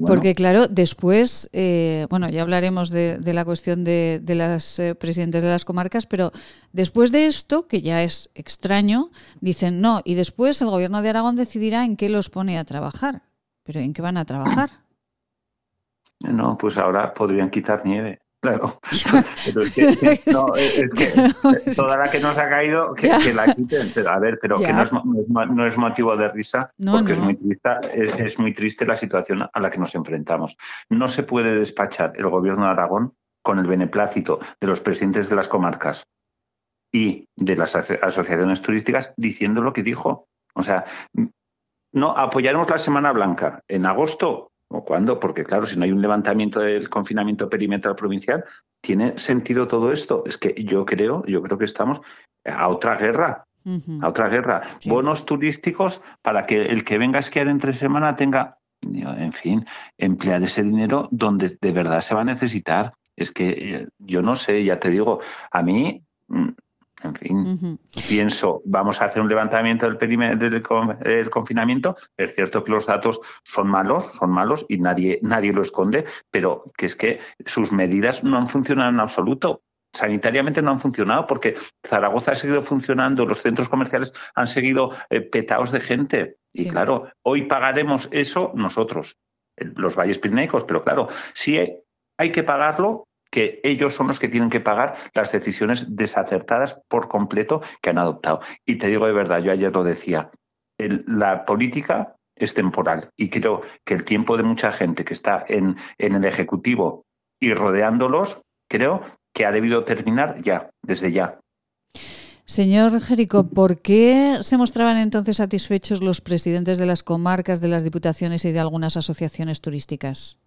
S1: Porque claro, después, eh, bueno, ya hablaremos de, la cuestión de, las eh, presidentes de las comarcas, pero después de esto, que ya es extraño, dicen no, y después el gobierno de Aragón decidirá en qué los pone a trabajar. Pero ¿en qué van a trabajar?
S15: No, pues ahora podrían quitar nieve. Claro. Pero es que, no, es que toda la que nos ha caído, que, la quiten. Pero, a ver, pero que no es, no es, motivo de risa, porque Es, muy triste, es, muy triste la situación a la que nos enfrentamos. No se puede despachar el gobierno de Aragón con el beneplácito de los presidentes de las comarcas y de las asociaciones turísticas diciendo lo que dijo. O sea, no apoyaremos la Semana Blanca. En agosto ¿O cuándo? Porque claro, si no hay un levantamiento del confinamiento perimetral provincial, ¿tiene sentido todo esto? Es que yo creo, yo creo que estamos a otra guerra. A otra guerra. Bonos turísticos para que el que venga a esquiar entre semana tenga, en fin, emplear ese dinero donde de verdad se va a necesitar. Es que eh, yo no sé, ya te digo, a mí mm, en fin, pienso, vamos a hacer un levantamiento del, del, confinamiento. Es cierto que los datos son malos, son malos y nadie, nadie lo esconde, pero que es que sus medidas no han funcionado en absoluto sanitariamente no han funcionado porque Zaragoza ha seguido funcionando, los centros comerciales han seguido eh, petados de gente. Y claro, hoy pagaremos eso nosotros, los valles pirenaicos, pero claro, si hay que pagarlo que ellos son los que tienen que pagar las decisiones desacertadas por completo que han adoptado. Y te digo de verdad, yo ayer lo decía, la política es temporal y creo que el tiempo de mucha gente que está en, en el Ejecutivo y rodeándolos, creo que ha debido terminar ya, desde ya.
S1: Señor Jerico, ¿por qué se mostraban entonces satisfechos los presidentes de las comarcas, de las diputaciones y de algunas asociaciones turísticas?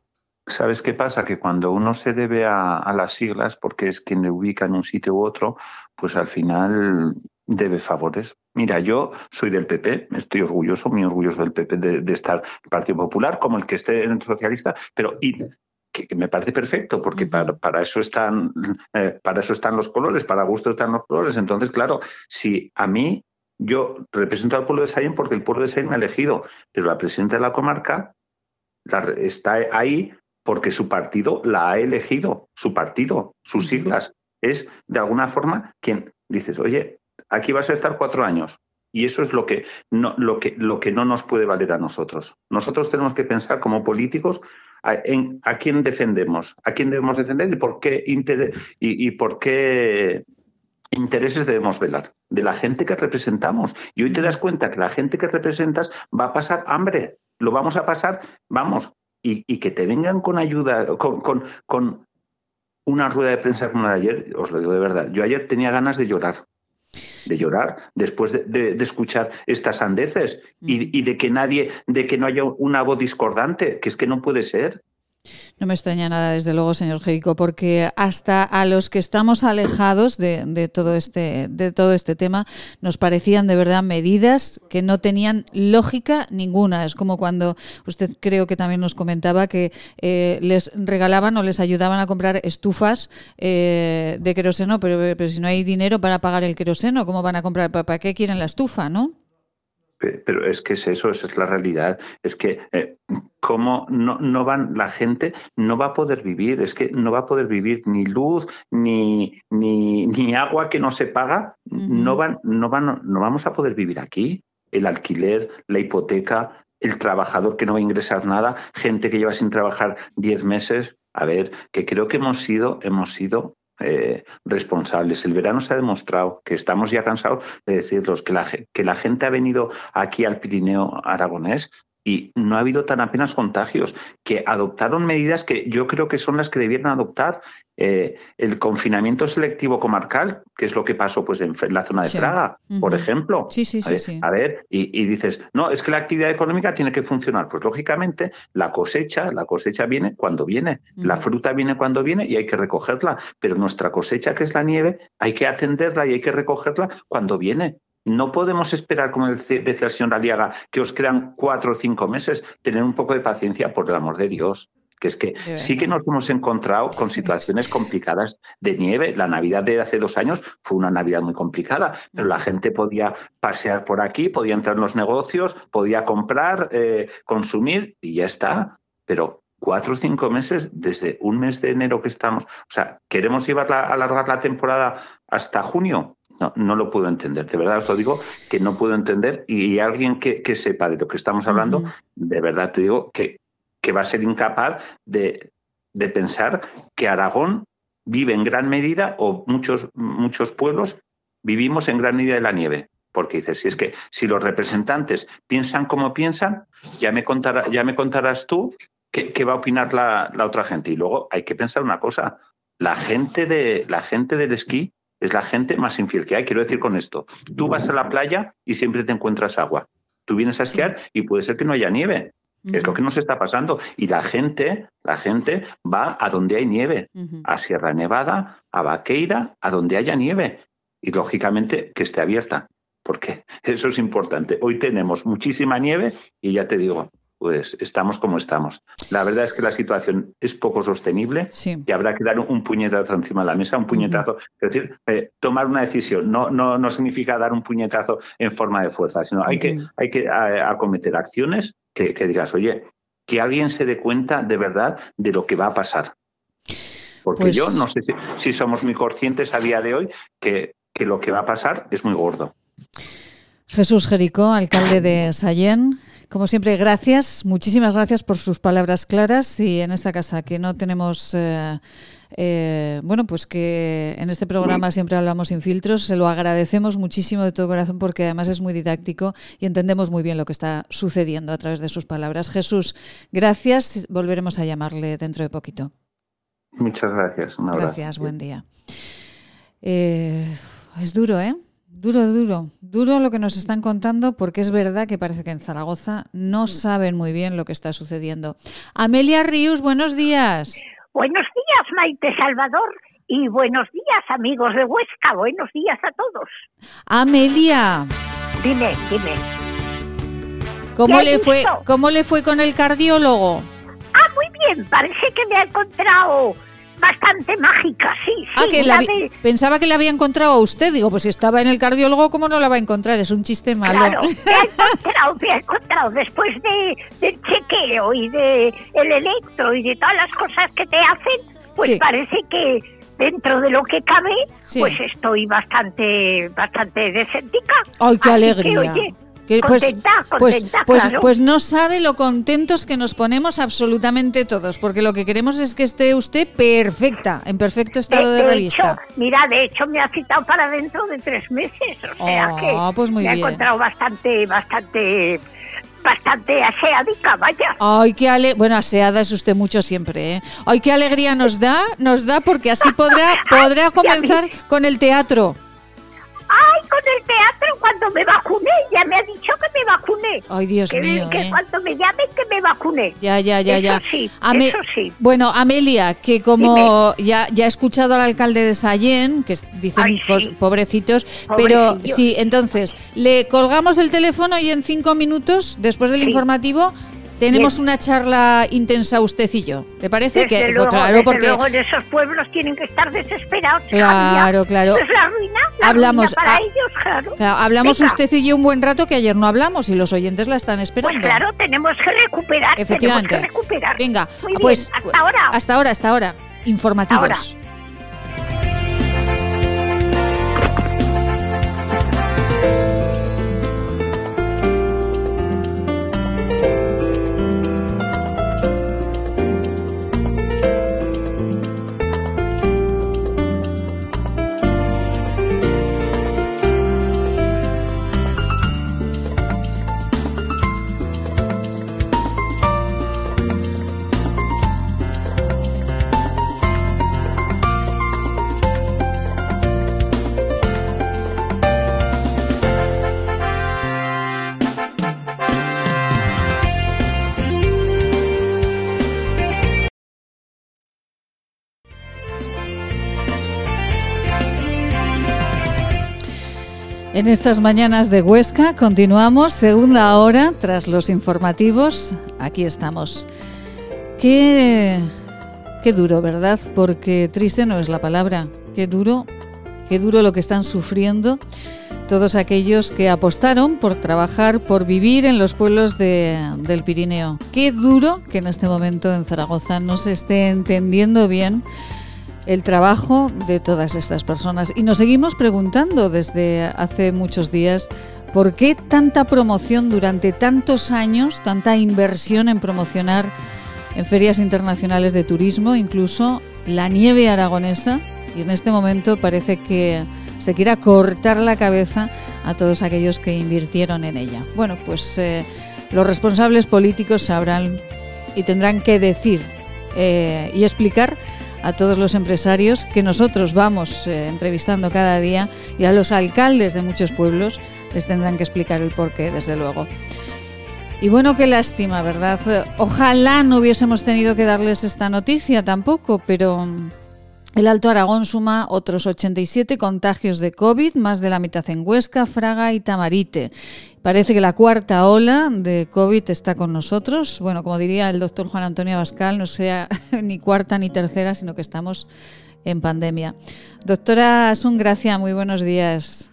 S15: ¿Sabes qué pasa? Que cuando uno se debe a, las siglas, porque es quien le ubica en un sitio u otro, pues al final debe favores. Mira, yo soy del PP, estoy orgulloso, muy orgulloso del PP de, estar el Partido Popular, como el que esté en el socialista, pero y, que, me parece perfecto, porque para, eso están, eh, para eso están los colores, para gusto están los colores. Entonces, claro, si a mí yo represento al pueblo de Sayen porque el pueblo de Sayen me ha elegido, pero la presidenta de la comarca está ahí porque su partido la ha elegido, su partido, sus siglas. Es de alguna forma quien dices, oye, aquí vas a estar cuatro años. Y eso es lo que no, lo que, lo que no nos puede valer a nosotros. Nosotros tenemos que pensar como políticos a, en a quién defendemos, a quién debemos defender y por qué y, por qué intereses debemos velar de la gente que representamos. Y hoy te das cuenta que la gente que representas va a pasar hambre, lo vamos a pasar, vamos, y, que te vengan con ayuda, con, con, una rueda de prensa como la de ayer, os lo digo de verdad, yo ayer tenía ganas de llorar, de llorar después de, escuchar estas sandeces y, mm. y, de que nadie, de que no haya una voz discordante, que es que no puede ser.
S1: No me extraña nada, desde luego, señor Jerico, porque hasta a los que estamos alejados de, todo este, de todo este tema nos parecían de verdad medidas que no tenían lógica ninguna. Es como cuando usted creo que también nos comentaba que eh, les regalaban o les ayudaban a comprar estufas eh, de queroseno, pero, pero, si no hay dinero para pagar el queroseno, ¿cómo van a comprar? ¿Para, qué quieren la estufa, no?
S15: Pe- Pero es que es eso, esa es la realidad. Es que eh, cómo no, no van, la gente no va a poder vivir, es que no va a poder vivir ni luz, ni, ni, ni agua que no se paga, no van, no van, no vamos a poder vivir aquí. El alquiler, la hipoteca, el trabajador que no va a ingresar nada, gente que lleva sin trabajar 10 meses. A ver, que creo que hemos sido, hemos sido eh, responsables. El verano se ha demostrado que estamos ya cansados de decirlos, que la, que la gente ha venido aquí al Pirineo aragonés y no ha habido tan apenas contagios, que adoptaron medidas que yo creo que son las que debieran adoptar. Eh, el confinamiento selectivo comarcal, que es lo que pasó pues, en la zona de
S1: Sí.
S15: Praga, por ejemplo.
S1: Sí, sí,
S15: A
S1: sí,
S15: ver,
S1: sí.
S15: a ver, y, y dices, no, es que la actividad económica tiene que funcionar. Pues lógicamente la cosecha, la cosecha viene cuando viene, la
S1: Ujú.
S15: fruta viene cuando viene y hay que recogerla. Pero nuestra cosecha, que es la nieve, hay que atenderla y hay que recogerla cuando viene. No podemos esperar, como decía el señor Aliaga, que os quedan cuatro o cinco meses. Tener un poco de paciencia, por el amor de Dios. Que es que sí que nos hemos encontrado con situaciones complicadas de nieve. La Navidad de hace dos años fue una Navidad muy complicada, pero la gente podía pasear por aquí, podía entrar en los negocios, podía comprar, eh, consumir y ya está. Pero cuatro o cinco meses desde un mes de enero que estamos, o sea, queremos llevarla, alargar la temporada hasta junio. No, no lo puedo entender, de verdad os lo digo que no puedo entender y alguien que, que sepa de lo que estamos hablando, de verdad te digo que, que va a ser incapaz de, de pensar que Aragón vive en gran medida o muchos, muchos pueblos vivimos en gran medida de la nieve. Porque dices, si es que si los representantes piensan como piensan, ya me, contará, ya me contarás tú qué, qué va a opinar la, la otra gente. Y luego hay que pensar una cosa, la gente, de, la gente del esquí es la gente más infiel que hay. Quiero decir con esto, tú vas a la playa y siempre te encuentras agua. Tú vienes a esquiar y puede ser que no haya nieve. Es lo que nos está pasando. Y la gente, la gente va a donde hay nieve, a Sierra Nevada, a Vaqueira, a donde haya nieve. Y lógicamente que esté abierta, porque eso es importante. Hoy tenemos muchísima nieve y ya te digo, pues estamos como estamos. La verdad es que la situación es poco sostenible y habrá que dar un puñetazo encima de la mesa, un puñetazo, es decir, eh, tomar una decisión. No, no, no significa dar un puñetazo en forma de fuerza, sino hay que, hay que a- acometer acciones que, que digas, oye, que alguien se dé cuenta de verdad de lo que va a pasar. Porque
S1: Pues-
S15: yo no sé si, si somos muy conscientes a día de hoy que, que lo que va a pasar es muy gordo.
S1: Jesús Jericó, alcalde de Sallén. Como siempre, gracias, muchísimas gracias por sus palabras claras y en esta casa que no tenemos, eh, eh, bueno, pues que en este programa siempre hablamos sin filtros, se lo agradecemos muchísimo de todo corazón porque además es muy didáctico y entendemos muy bien lo que está sucediendo a través de sus palabras. Jesús, gracias, volveremos a llamarle dentro de poquito.
S15: Muchas gracias. Un abrazo.
S1: Gracias, buen día. Eh, es duro, ¿eh? Duro, duro, duro lo que nos están contando porque es verdad que parece que en Zaragoza no saben muy bien lo que está sucediendo. Amelia Ríos, buenos días.
S16: Buenos días, Maite Salvador, y buenos días, amigos de Huesca. Buenos días a todos.
S1: Amelia,
S16: Dime, dime.
S1: ¿cómo
S16: ¿Qué
S1: le fue cómo le fue con el cardiólogo?
S16: Ah, muy bien, parece que me ha encontrado bastante mágica, sí, sí.
S1: Ah, que
S16: una
S1: la vi-
S16: de-
S1: pensaba que la había encontrado a usted. Digo, pues si estaba en el cardiólogo, ¿cómo no la va a encontrar? Es un chiste malo.
S16: Claro, me ha encontrado, me ha encontrado después de, del chequeo y de el electro y de todas las cosas que te hacen, pues
S1: Sí.
S16: parece que dentro de lo que cabe,
S1: Sí.
S16: pues estoy bastante, bastante decentica.
S1: ¡Ay, qué
S16: Así que,
S1: alegría!
S16: oye,
S1: Que, pues,
S16: contenta,
S1: pues,
S16: contenta,
S1: pues,
S16: claro.
S1: pues no sabe lo contentos que nos ponemos absolutamente todos, porque lo que queremos es que esté usted perfecta, en perfecto estado de,
S16: de
S1: revista.
S16: hecho, mira, de hecho me ha citado para dentro de tres meses, o sea
S1: Ah,
S16: que
S1: pues muy
S16: me
S1: bien.
S16: ha encontrado bastante, bastante, bastante aseadica, vaya.
S1: Ay, qué ale bueno, aseada es usted mucho siempre, ¿eh? Ay, qué alegría nos da, nos da porque así podrá, podrá comenzar con el teatro.
S16: Con el teatro cuando me vacuné, ya me ha dicho que me vacuné.
S1: Ay, Dios
S16: que,
S1: mío,
S16: que
S1: ¿eh?
S16: cuando me llamen que me vacuné.
S1: Ya, ya, ya,
S16: Eso
S1: ya.
S16: sí,
S1: Ame-
S16: eso sí.
S1: Bueno, Amelia, que como ya, ya he escuchado al alcalde de Sallén, que dicen
S16: Ay, sí.
S1: pobrecitos, pero sí, entonces, le colgamos el teléfono y en cinco minutos, después del informativo, tenemos una charla intensa usted y yo. ¿Te parece
S16: Desde
S1: que
S16: luego,
S1: claro,
S16: desde
S1: porque
S16: luego en esos pueblos tienen que estar desesperados.
S1: Claro,
S16: Javier.
S1: claro.
S16: Es la ruina, la
S1: Hablamos-
S16: ruina para
S1: ah,
S16: ellos, claro.
S1: claro, hablamos
S16: Venga,
S1: usted y yo un buen rato que ayer no hablamos y los oyentes la están esperando.
S16: Pues claro, tenemos que recuperar.
S1: Efectivamente.
S16: Tenemos que recuperar.
S1: Venga,
S16: Muy bien,
S1: pues
S16: hasta ahora.
S1: Hasta ahora, hasta ahora. Informativos.
S16: Ahora.
S1: En estas mañanas de Huesca continuamos, segunda hora, tras los informativos. Aquí estamos. Qué, qué duro, ¿verdad? Porque triste no es la palabra. Qué duro, qué duro lo que están sufriendo todos aquellos que apostaron por trabajar, por vivir en los pueblos de- del Pirineo. Qué duro que en este momento en Zaragoza no se esté entendiendo bien el trabajo de todas estas personas. Y nos seguimos preguntando desde hace muchos días por qué tanta promoción durante tantos años, tanta inversión en promocionar en ferias internacionales de turismo, incluso la nieve aragonesa, y en este momento parece que se quiera cortar la cabeza a todos aquellos que invirtieron en ella. Bueno, pues eh, los responsables políticos sabrán y tendrán que decir eh, y explicar a todos los empresarios que nosotros vamos eh, entrevistando cada día y a los alcaldes de muchos pueblos les tendrán que explicar el porqué, desde luego. Y bueno, qué lástima, ¿verdad? Ojalá no hubiésemos tenido que darles esta noticia tampoco, pero el Alto Aragón suma otros 87 contagios de COVID, más de la mitad en Huesca, Fraga y Tamarite. Parece que la cuarta ola de COVID está con nosotros. Bueno, como diría el doctor Juan Antonio Abascal, no sea ni cuarta ni tercera, sino que estamos en pandemia. Doctora Asun Gracia, muy buenos días.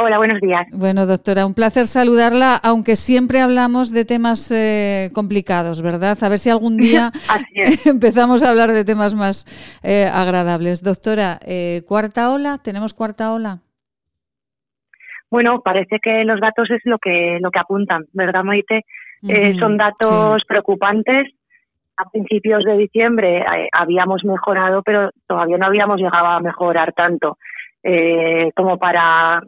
S17: Hola, buenos días.
S1: Bueno, doctora, un placer saludarla, aunque siempre hablamos de temas eh, complicados, ¿verdad? A ver si algún día empezamos a hablar de temas más eh, agradables. Doctora, eh, ¿cuarta ola? ¿Tenemos cuarta ola?
S17: Bueno, parece que los datos es lo que lo que apuntan, ¿verdad, Maite? Eh, son datos
S1: sí.
S17: preocupantes. A principios de diciembre habíamos mejorado, pero todavía no habíamos llegado a mejorar tanto eh, como para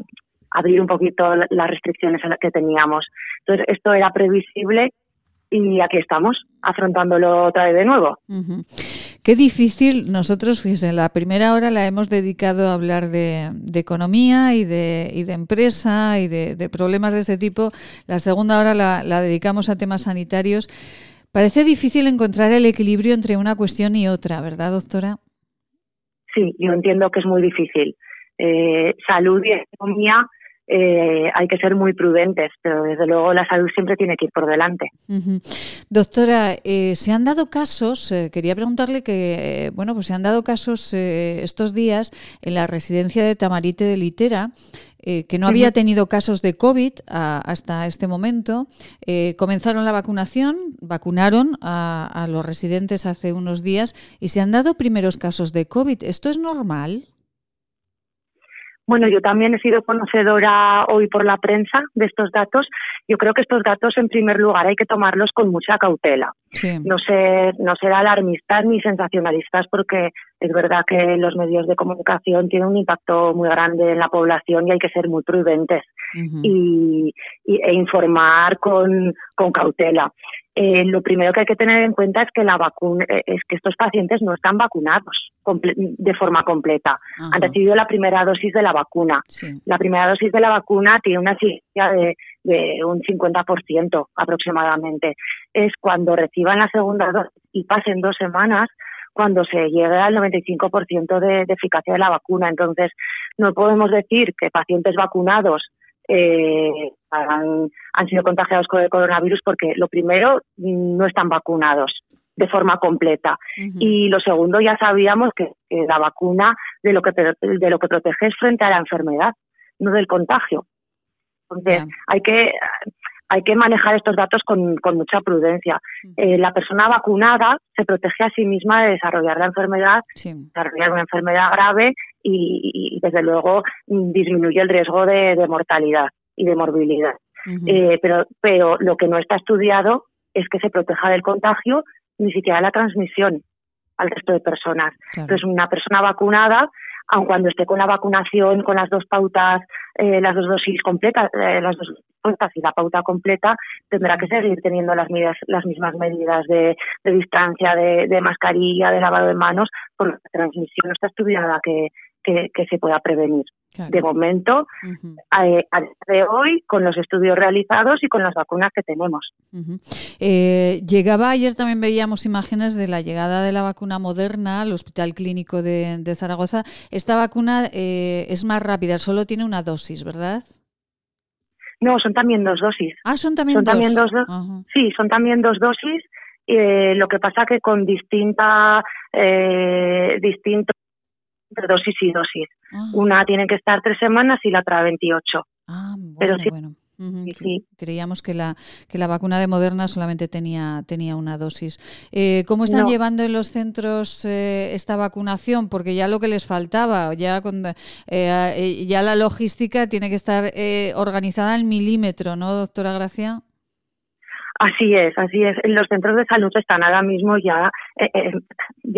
S17: abrir un poquito la- las restricciones a las que teníamos. Entonces, esto era previsible y aquí estamos, afrontándolo otra vez de nuevo.
S1: Qué difícil. Nosotros, fíjense, la primera hora la hemos dedicado a hablar de, de economía y de, y de empresa y de, de problemas de ese tipo. La segunda hora la, la dedicamos a temas sanitarios. Parece difícil encontrar el equilibrio entre una cuestión y otra, ¿verdad, doctora?
S17: Sí, yo entiendo que es muy difícil. Eh, salud y economía eh, hay que ser muy prudentes, pero desde luego la salud siempre tiene que ir por delante.
S1: Doctora, eh, se han dado casos, eh, quería preguntarle que, eh, bueno, pues se han dado casos eh, estos días en la residencia de Tamarite de Litera, que no había tenido casos de COVID a- hasta este momento. Comenzaron la vacunación, vacunaron a, a los residentes hace unos días y se han dado primeros casos de COVID. ¿Esto es normal?
S17: Bueno, yo también he sido conocedora hoy por la prensa de estos datos. Yo creo que estos datos, en primer lugar, hay que tomarlos con mucha cautela.
S1: Sí.
S17: No ser, no ser alarmistas ni sensacionalistas, porque es verdad que los medios de comunicación tienen un impacto muy grande en la población y hay que ser muy prudentes y, y- e informar con, con cautela. Eh, lo primero que hay que tener en cuenta es que la vacuna, eh, es que estos pacientes no están vacunados de forma completa.
S18: Ajá.
S17: Han recibido la primera dosis de la vacuna. La primera dosis de la vacuna tiene una eficacia de, de un 50% aproximadamente. Es cuando reciban la segunda dosis y pasen dos semanas cuando se llegue al 95% de, de eficacia de la vacuna. Entonces, no podemos decir que pacientes vacunados eh, han, han sido contagiados con el coronavirus porque lo primero no están vacunados de forma completa. Y lo segundo ya sabíamos que, que la vacuna de lo que de lo que protege es frente a la enfermedad no del contagio. Entonces hay que hay que manejar estos datos con, con mucha prudencia. Eh, la persona vacunada se protege a sí misma de desarrollar la enfermedad, desarrollar una enfermedad grave y, desde luego, disminuye el riesgo de, mortalidad y de morbilidad. Eh, pero, pero lo que no está estudiado es que se proteja del contagio ni siquiera la transmisión al resto de personas. Entonces, una persona vacunada aun cuando esté con la vacunación, con las dos pautas, eh, las dos dosis completas, eh, las dos pautas y la pauta completa, tendrá que seguir teniendo las medidas, las mismas medidas de, distancia, de, mascarilla, de lavado de manos, porque la transmisión no está estudiada que, que se pueda prevenir. De momento, a, día de hoy, con los estudios realizados y con las vacunas que tenemos.
S1: Eh, llegaba ayer también veíamos imágenes de la llegada de la vacuna moderna al Hospital Clínico de, Zaragoza. Esta vacuna eh, es más rápida, solo tiene una dosis, ¿verdad?
S17: No, son también dos dosis.
S1: Ah, son también dos.
S17: También dos Sí, son también dos dosis. Eh, lo que pasa que con distinta eh, distinto de dosis y dosis. Ah. Una tiene que estar tres semanas y la otra 28.
S1: Ah, bueno, Pero bueno. Creíamos que la, que la vacuna de Moderna solamente tenía, tenía una dosis. Eh, ¿Cómo están llevando en los centros eh, esta vacunación? Porque ya lo que les faltaba, ya, eh, ya la logística tiene que estar organizada al milímetro, ¿no, doctora Gracia?
S17: Así es, así es. Los centros de salud están ahora mismo ya, eh, eh,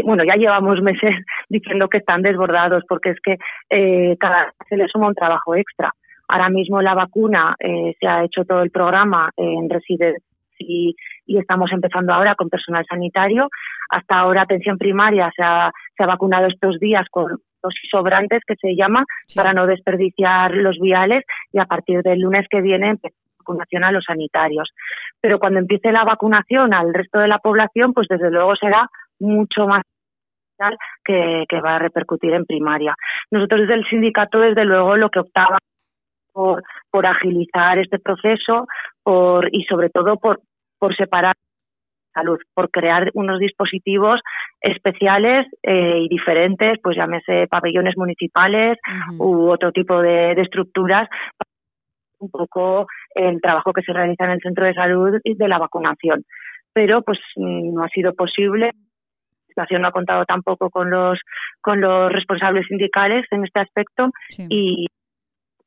S17: bueno, ya llevamos meses diciendo que están desbordados porque es que eh, cada vez se les suma un trabajo extra. Ahora mismo la vacuna se ha hecho todo el programa en residencia y, estamos empezando ahora con personal sanitario. Hasta ahora atención primaria se ha, se ha vacunado estos días con dosis sobrantes que se llama para no desperdiciar los viales y a partir del lunes que viene vacunación a los sanitarios. Pero cuando empiece la vacunación al resto de la población, pues desde luego será mucho más que, que va a repercutir en primaria. Nosotros desde el sindicato, desde luego, lo que optaba por, por agilizar este proceso por, y sobre todo por, por separar salud, por crear unos dispositivos especiales eh, y diferentes, pues llámese pabellones municipales u otro tipo de, de estructuras un poco el trabajo que se realiza en el centro de salud y de la vacunación. Pero pues mm, no ha sido posible. La situación no ha contado tampoco con los con los responsables sindicales en este aspecto y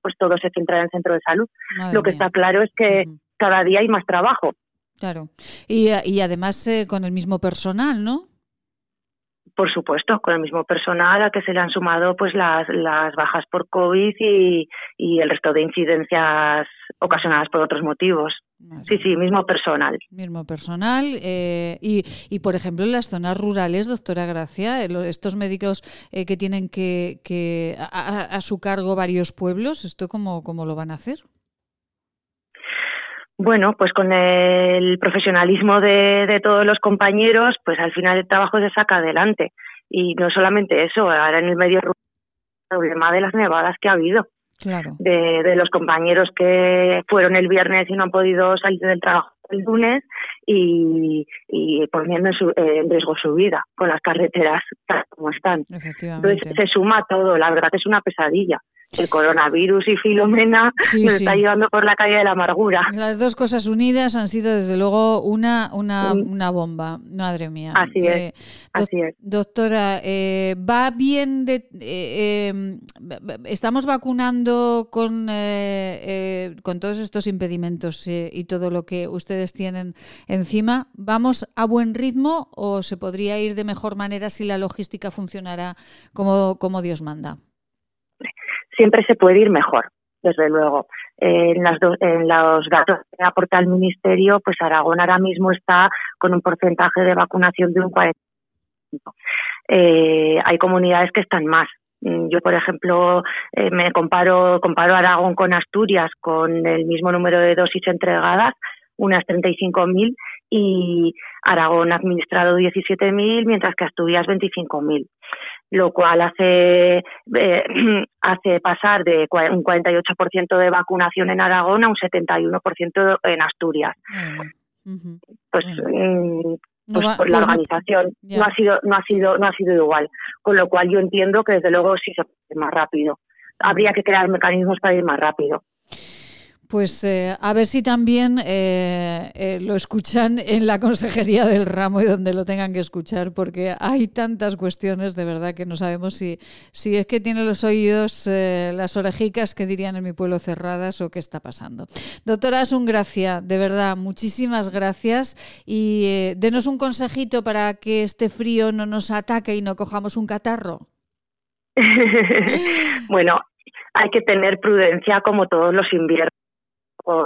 S17: pues todo se centra en el centro de salud. Lo que está claro es que cada día hay más trabajo.
S1: Claro. Y, y además eh, con el mismo personal, ¿no?
S17: Por supuesto, con el mismo personal a que se le han sumado pues las, las bajas por COVID y, y el resto de incidencias ocasionadas por otros motivos. Sí, sí, mismo personal.
S1: Mismo personal. Eh, y, y, por ejemplo, en las zonas rurales, doctora Gracia, eh, estos médicos eh, que tienen que, que a, a, su cargo varios pueblos, ¿esto cómo, cómo lo van a hacer?
S17: Bueno, pues con el profesionalismo de, de todos los compañeros, pues al final el trabajo se saca adelante. Y no solamente eso, ahora en el medio rural, el problema de las nevadas que ha habido.
S1: Claro.
S17: De, de los compañeros que fueron el viernes y no han podido salir del trabajo el lunes y, y poniendo en, su, en riesgo su vida con las carreteras como están. Entonces se suma todo, la verdad que es una pesadilla el coronavirus y Filomena nos está llevando por la calle de la amargura.
S1: Las dos cosas unidas han sido desde luego una, una, una bomba, madre mía.
S17: Así es. Eh, así es.
S1: Doctora, eh, ¿va bien de... Eh, em, estamos vacunando con, con todos estos impedimentos y todo lo que ustedes tienen encima? ¿Vamos a buen ritmo o se podría ir de mejor manera si la logística funcionara como, como Dios manda?
S17: Siempre se puede ir mejor, desde luego. en, las en los datos que aporta el Ministerio, pues Aragón ahora mismo está con un porcentaje de vacunación de un 40%. Eh, hay comunidades que están más. Mm, yo, por ejemplo, eh, me comparo, comparo Aragón con Asturias con el mismo número de dosis entregadas, unas 35.000, y Aragón ha administrado 17.000, mientras que Asturias 25.000. lo cual hace, eh, hace pasar de un 48% de vacunación en Aragón a un 71% en Asturias. Pues, mm, pues por la organización no ha sido no ha sido no ha sido igual. Con lo cual yo entiendo que desde luego sí se puede ir más rápido. Habría que crear mecanismos para ir más rápido
S1: pues eh, a ver si también eh, eh, lo escuchan en la Consejería del Ramo y donde lo tengan que escuchar, porque hay tantas cuestiones de verdad que no sabemos si, si es que tiene los oídos, las orejicas que dirían en mi pueblo cerradas o qué está pasando. Doctora un gracia, de verdad, muchísimas gracias y denos un consejito para que este frío no nos ataque y no cojamos un catarro.
S17: bueno, hay que tener prudencia como todos los inviernos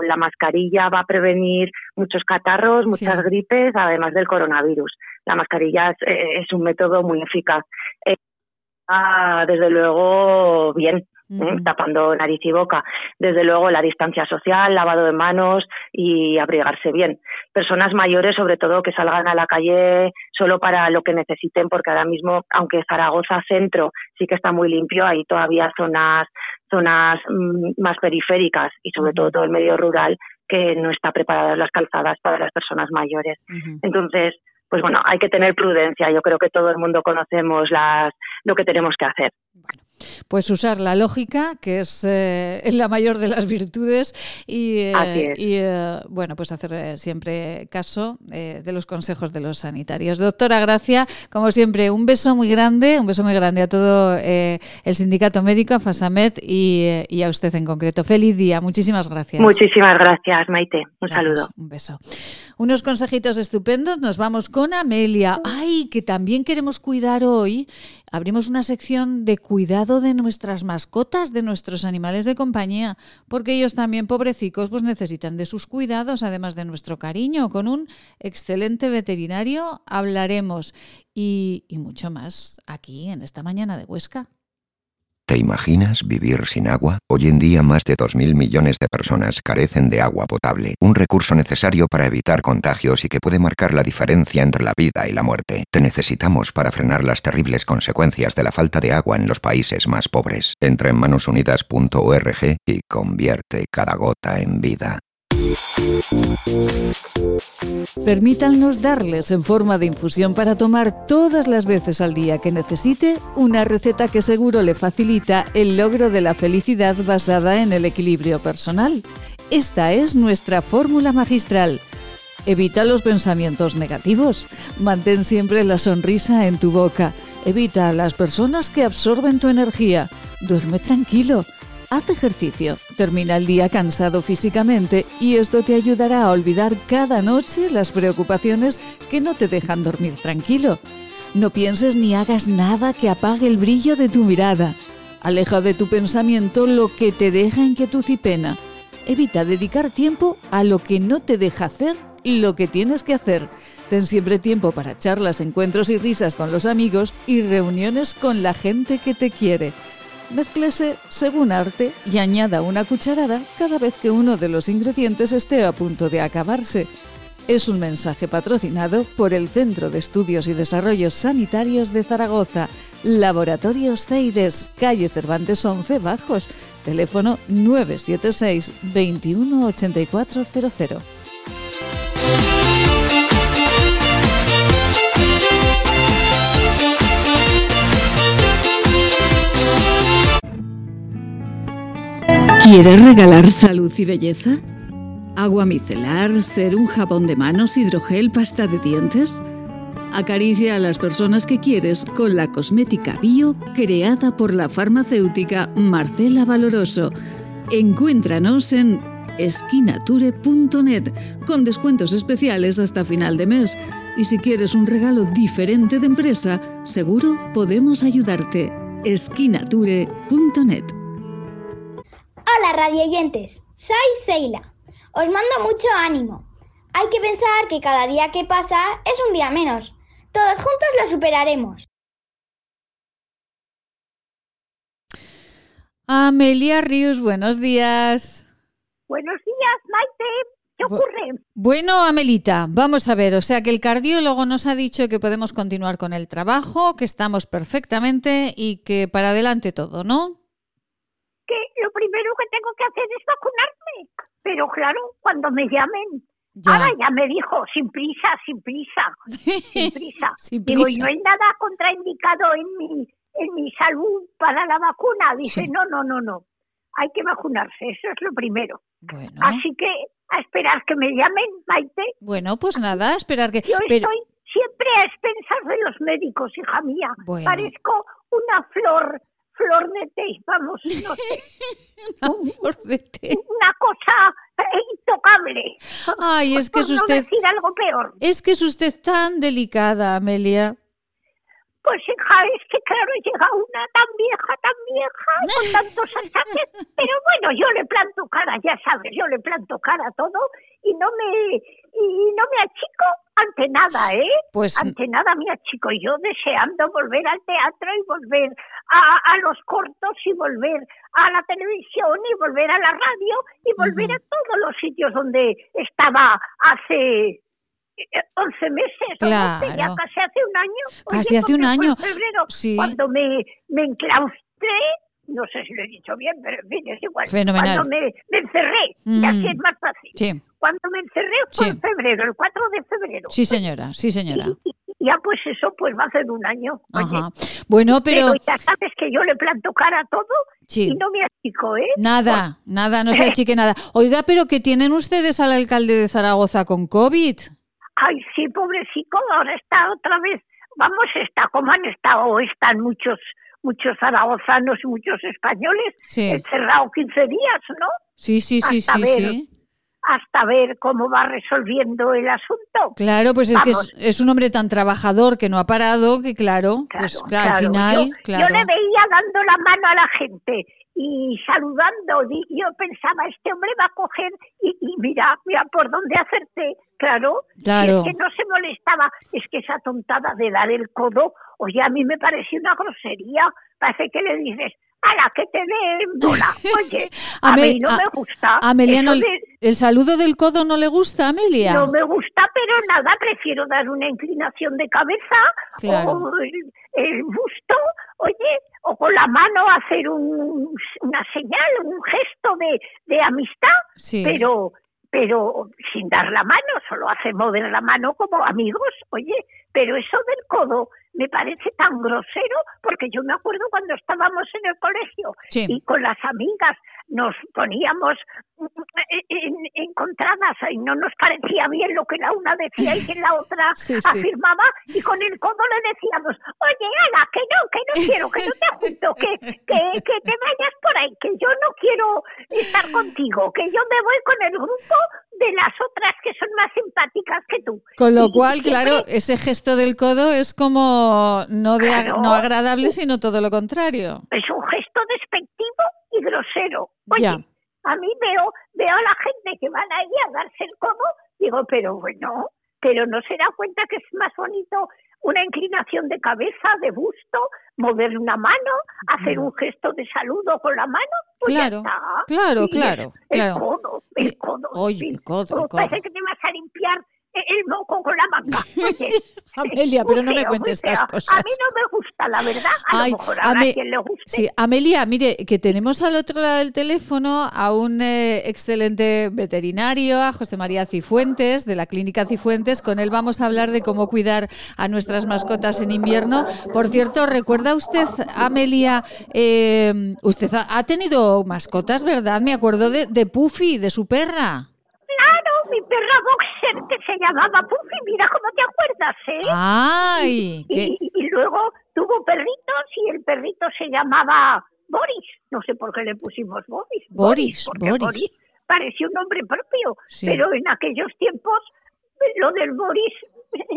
S17: la mascarilla va a prevenir muchos catarros, muchas gripes, además del coronavirus. La mascarilla es, eh, un método muy eficaz. Eh, desde luego, bien, ¿eh? tapando nariz y boca. Desde luego, la distancia social, lavado de manos y abrigarse bien. Personas mayores, sobre todo, que salgan a la calle solo para lo que necesiten, porque ahora mismo, aunque Zaragoza centro sí que está muy limpio, hay todavía zonas zonas mm, más periféricas y sobre todo todo el medio rural que no está preparadas las calzadas para las personas mayores. Entonces, pues bueno, hay que tener prudencia. Yo creo que todo el mundo conocemos las, lo que tenemos que hacer.
S1: Pues usar la lógica, que es eh, la mayor de las virtudes, y, eh, eh, bueno, pues hacer siempre caso de los consejos de los sanitarios. Doctora Gracia, como siempre, un beso muy grande, un beso muy grande a todo el sindicato médico, a Fasamed y, a usted en concreto. Feliz día, muchísimas gracias.
S17: Muchísimas gracias, Maite. Un saludo.
S1: Un beso. Unos consejitos estupendos, nos vamos con Amelia. Ay, que también queremos cuidar hoy abrimos una sección de cuidado de nuestras mascotas, de nuestros animales de compañía, porque ellos también, pobrecicos, pues necesitan de sus cuidados, además de nuestro cariño. Con un excelente veterinario hablaremos y, y mucho más aquí en esta mañana de Huesca.
S11: ¿Te imaginas vivir sin agua? Hoy en día más de 2.000 millones de personas carecen de agua potable, un recurso necesario para evitar contagios y que puede marcar la diferencia entre la vida y la muerte. Te necesitamos para frenar las terribles consecuencias de la falta de agua en los países más pobres. Entra en manosunidas.org y convierte cada gota en vida.
S6: Permítanos darles en forma de infusión para tomar todas las veces al día que necesite una receta que seguro le facilita el logro de la felicidad basada en el equilibrio personal. Esta es nuestra fórmula magistral. Evita los pensamientos negativos. Mantén siempre la sonrisa en tu boca. Evita a las personas que absorben tu energía. Duerme tranquilo Haz ejercicio, termina el día cansado físicamente y esto te ayudará a olvidar cada noche las preocupaciones que no te dejan dormir tranquilo. No pienses ni hagas nada que apague el brillo de tu mirada. Aleja de tu pensamiento lo que te deja inquietud y pena. Evita dedicar tiempo a lo que no te deja hacer lo que tienes que hacer. Ten siempre tiempo para charlas, encuentros y risas con los amigos y reuniones con la gente que te quiere. Mézclese según arte y añada una cucharada cada vez que uno de los ingredientes esté a punto de acabarse. Es un mensaje patrocinado por el Centro de Estudios y Desarrollos Sanitarios de Zaragoza, Laboratorios CEIDES, calle Cervantes 11 Bajos, teléfono 976 218400. ¿Quieres regalar salud y belleza? ¿Agua micelar, ser un jabón de manos, hidrogel, pasta de dientes? Acaricia a las personas que quieres con la cosmética bio creada por la farmacéutica Marcela Valoroso. Encuéntranos en esquinature.net con descuentos especiales hasta final de mes. Y si quieres un regalo diferente de empresa, seguro podemos ayudarte. esquinature.net
S12: Hola radioyentes, soy Seila. Os mando mucho ánimo. Hay que pensar que cada día que pasa es un día menos. Todos juntos lo superaremos.
S1: Amelia Rius, buenos días.
S16: Buenos días, Maite. ¿Qué ocurre?
S1: Bueno, Amelita, vamos a ver, o sea que el cardiólogo nos ha dicho que podemos continuar con el trabajo, que estamos perfectamente y que para adelante todo, ¿no?
S16: Que lo primero que tengo que hacer es vacunarme. Pero claro, cuando me llamen,
S1: Ya.
S16: ahora ya me dijo, sin prisa, sin prisa, sin prisa.
S1: Sin
S16: Digo,
S1: prisa.
S16: no hay nada contraindicado en mi, en mi salud para la vacuna. Dice,
S1: Sí.
S16: no, no, no, no. Hay que vacunarse, eso es lo primero.
S1: Bueno,
S16: Así que a esperar que me llamen, Maite.
S1: bueno, pues nada, esperar que...
S16: Yo
S1: pero-
S16: estoy siempre a expensas de los médicos, hija mía.
S1: Bueno.
S16: Parezco una flor, flor de té, vamos, no sé. Una cosa eh, intocable.
S1: Ay, es que es
S16: no
S1: usted...
S16: decir algo peor.
S1: Es que es usted tan delicada, Amelia.
S16: Pues hija, es que claro, llega una tan vieja, tan vieja, con tantos achaques, pero bueno, yo le planto cara, ya sabes, yo le planto cara a todo y no me y no me achico ante nada, ¿eh?
S1: Pues-
S16: ante nada me achico, yo deseando volver al teatro y volver a, a los cortos y volver a la televisión y volver a la radio y volver a todos los sitios donde estaba hace 11 meses, o 12, ya
S1: Claro.
S16: casi hace un año.
S1: Casi hace un año.
S16: Febrero,
S1: Sí.
S16: cuando me, me enclaustré, no sé si lo he dicho bien, pero en fin, es igual.
S1: Fenomenal.
S16: Cuando me, me encerré, y así
S1: Mm.
S16: es más fácil.
S1: Sí,
S16: Cuando me encerré fue
S1: Sí.
S16: en febrero, el 4 de febrero.
S1: sí señora, sí señora.
S16: Ya pues eso, pues va a ser un año. Oye,
S1: Ajá. Bueno, pero...
S16: ya sabes que yo le planto cara a todo
S1: Sí.
S16: y no me achico, ¿eh?
S1: Nada, nada, no se achique nada. Oiga, pero que tienen ustedes al alcalde de Zaragoza con COVID.
S16: Ay, sí, pobrecito, ahora está otra vez. Vamos, está como han estado, están muchos muchos zaragozanos y muchos españoles
S1: Sí.
S16: encerrados 15 días, ¿no?
S1: Sí, sí, sí,
S16: Hasta
S1: sí,
S16: ver.
S1: sí.
S16: Hasta ver cómo va resolviendo el asunto.
S1: Claro, pues es que es, es un hombre tan trabajador que no ha parado, que claro, pues claro, al final,
S16: yo,
S1: claro.
S16: yo le veía dando la mano a la gente y saludando. Yo pensaba, este hombre va a coger y, y mira, mira por dónde hacerte. Claro,
S1: Claro.
S16: es que no se molestaba. Es que esa tontada de dar el codo, oye, a mí me pareció una grosería. Parece que le dices, ¡Hala, que te den bola! Oye, a mí no
S1: a-
S16: me gusta.
S1: Amelia, no
S16: de-
S1: ¿el saludo del codo no le gusta, Amelia?
S16: no me gusta, pero nada, prefiero dar una inclinación de cabeza
S1: Claro.
S16: o el, el busto, oye, o con la mano hacer un- una señal, un gesto de, de amistad,
S1: Sí.
S16: pero pero sin dar la mano, solo hace mover la mano como amigos, oye, pero eso del codo me parece tan grosero porque yo me acuerdo cuando estábamos en el colegio
S1: Sí.
S16: y con las amigas nos poníamos en, encontradas y no nos parecía bien lo que la una decía y que la otra
S1: Sí, sí.
S16: afirmaba y con el codo le decíamos, oye Ana, que no, que no quiero, que no te junto, que, que, que te vayas por ahí, que yo no quiero estar contigo, que yo me voy con el grupo de las otras que son más simpáticas que tú.
S1: Con lo
S16: Y
S1: cual,
S16: siempre-
S1: claro, ese gesto del codo es como no, de
S16: Claro.
S1: no agradable, sino todo lo contrario.
S16: es un gesto despectivo y grosero. Oye,
S1: Ya.
S16: a mí veo, veo a la gente que van ahí a darse el codo, digo, pero bueno, pero no se da cuenta que es más bonito una inclinación de cabeza, de busto, mover una mano, hacer un gesto de saludo con la mano, pues
S1: Claro,
S16: ya está.
S1: claro,
S16: Y
S1: claro,
S16: El
S1: claro.
S16: codo, el codo.
S1: Oye, el codo, el codo.
S16: Parece que te vas a limpiar el moco con la manga. Oye,
S1: Amelia, pero no me
S16: feo,
S1: cuentes estas cosas.
S16: A mí no me gusta, la verdad. A
S1: Ay,
S16: lo mejor
S1: Ame-
S16: quien le guste.
S1: Sí, Amelia, mire, que tenemos al otro lado del teléfono a un eh, excelente veterinario, a José María Cifuentes, de la Clínica Cifuentes. Con él vamos a hablar de cómo cuidar a nuestras mascotas en invierno. Por cierto, ¿recuerda usted, Amelia, eh, usted ha, ha tenido mascotas, ¿verdad? Me acuerdo de, de Puffy, de su perra.
S16: Claro, mi perra boxer que se llamaba Puffy, mira cómo te acuerdas, ¿eh?
S1: ¡Ay! qué-
S16: Y, y luego tuvo perritos y el perrito se llamaba Boris. No sé por qué le pusimos Boris.
S1: Boris,
S16: porque
S1: Boris.
S16: parecía un nombre propio,
S1: Sí.
S16: pero en aquellos tiempos lo del Boris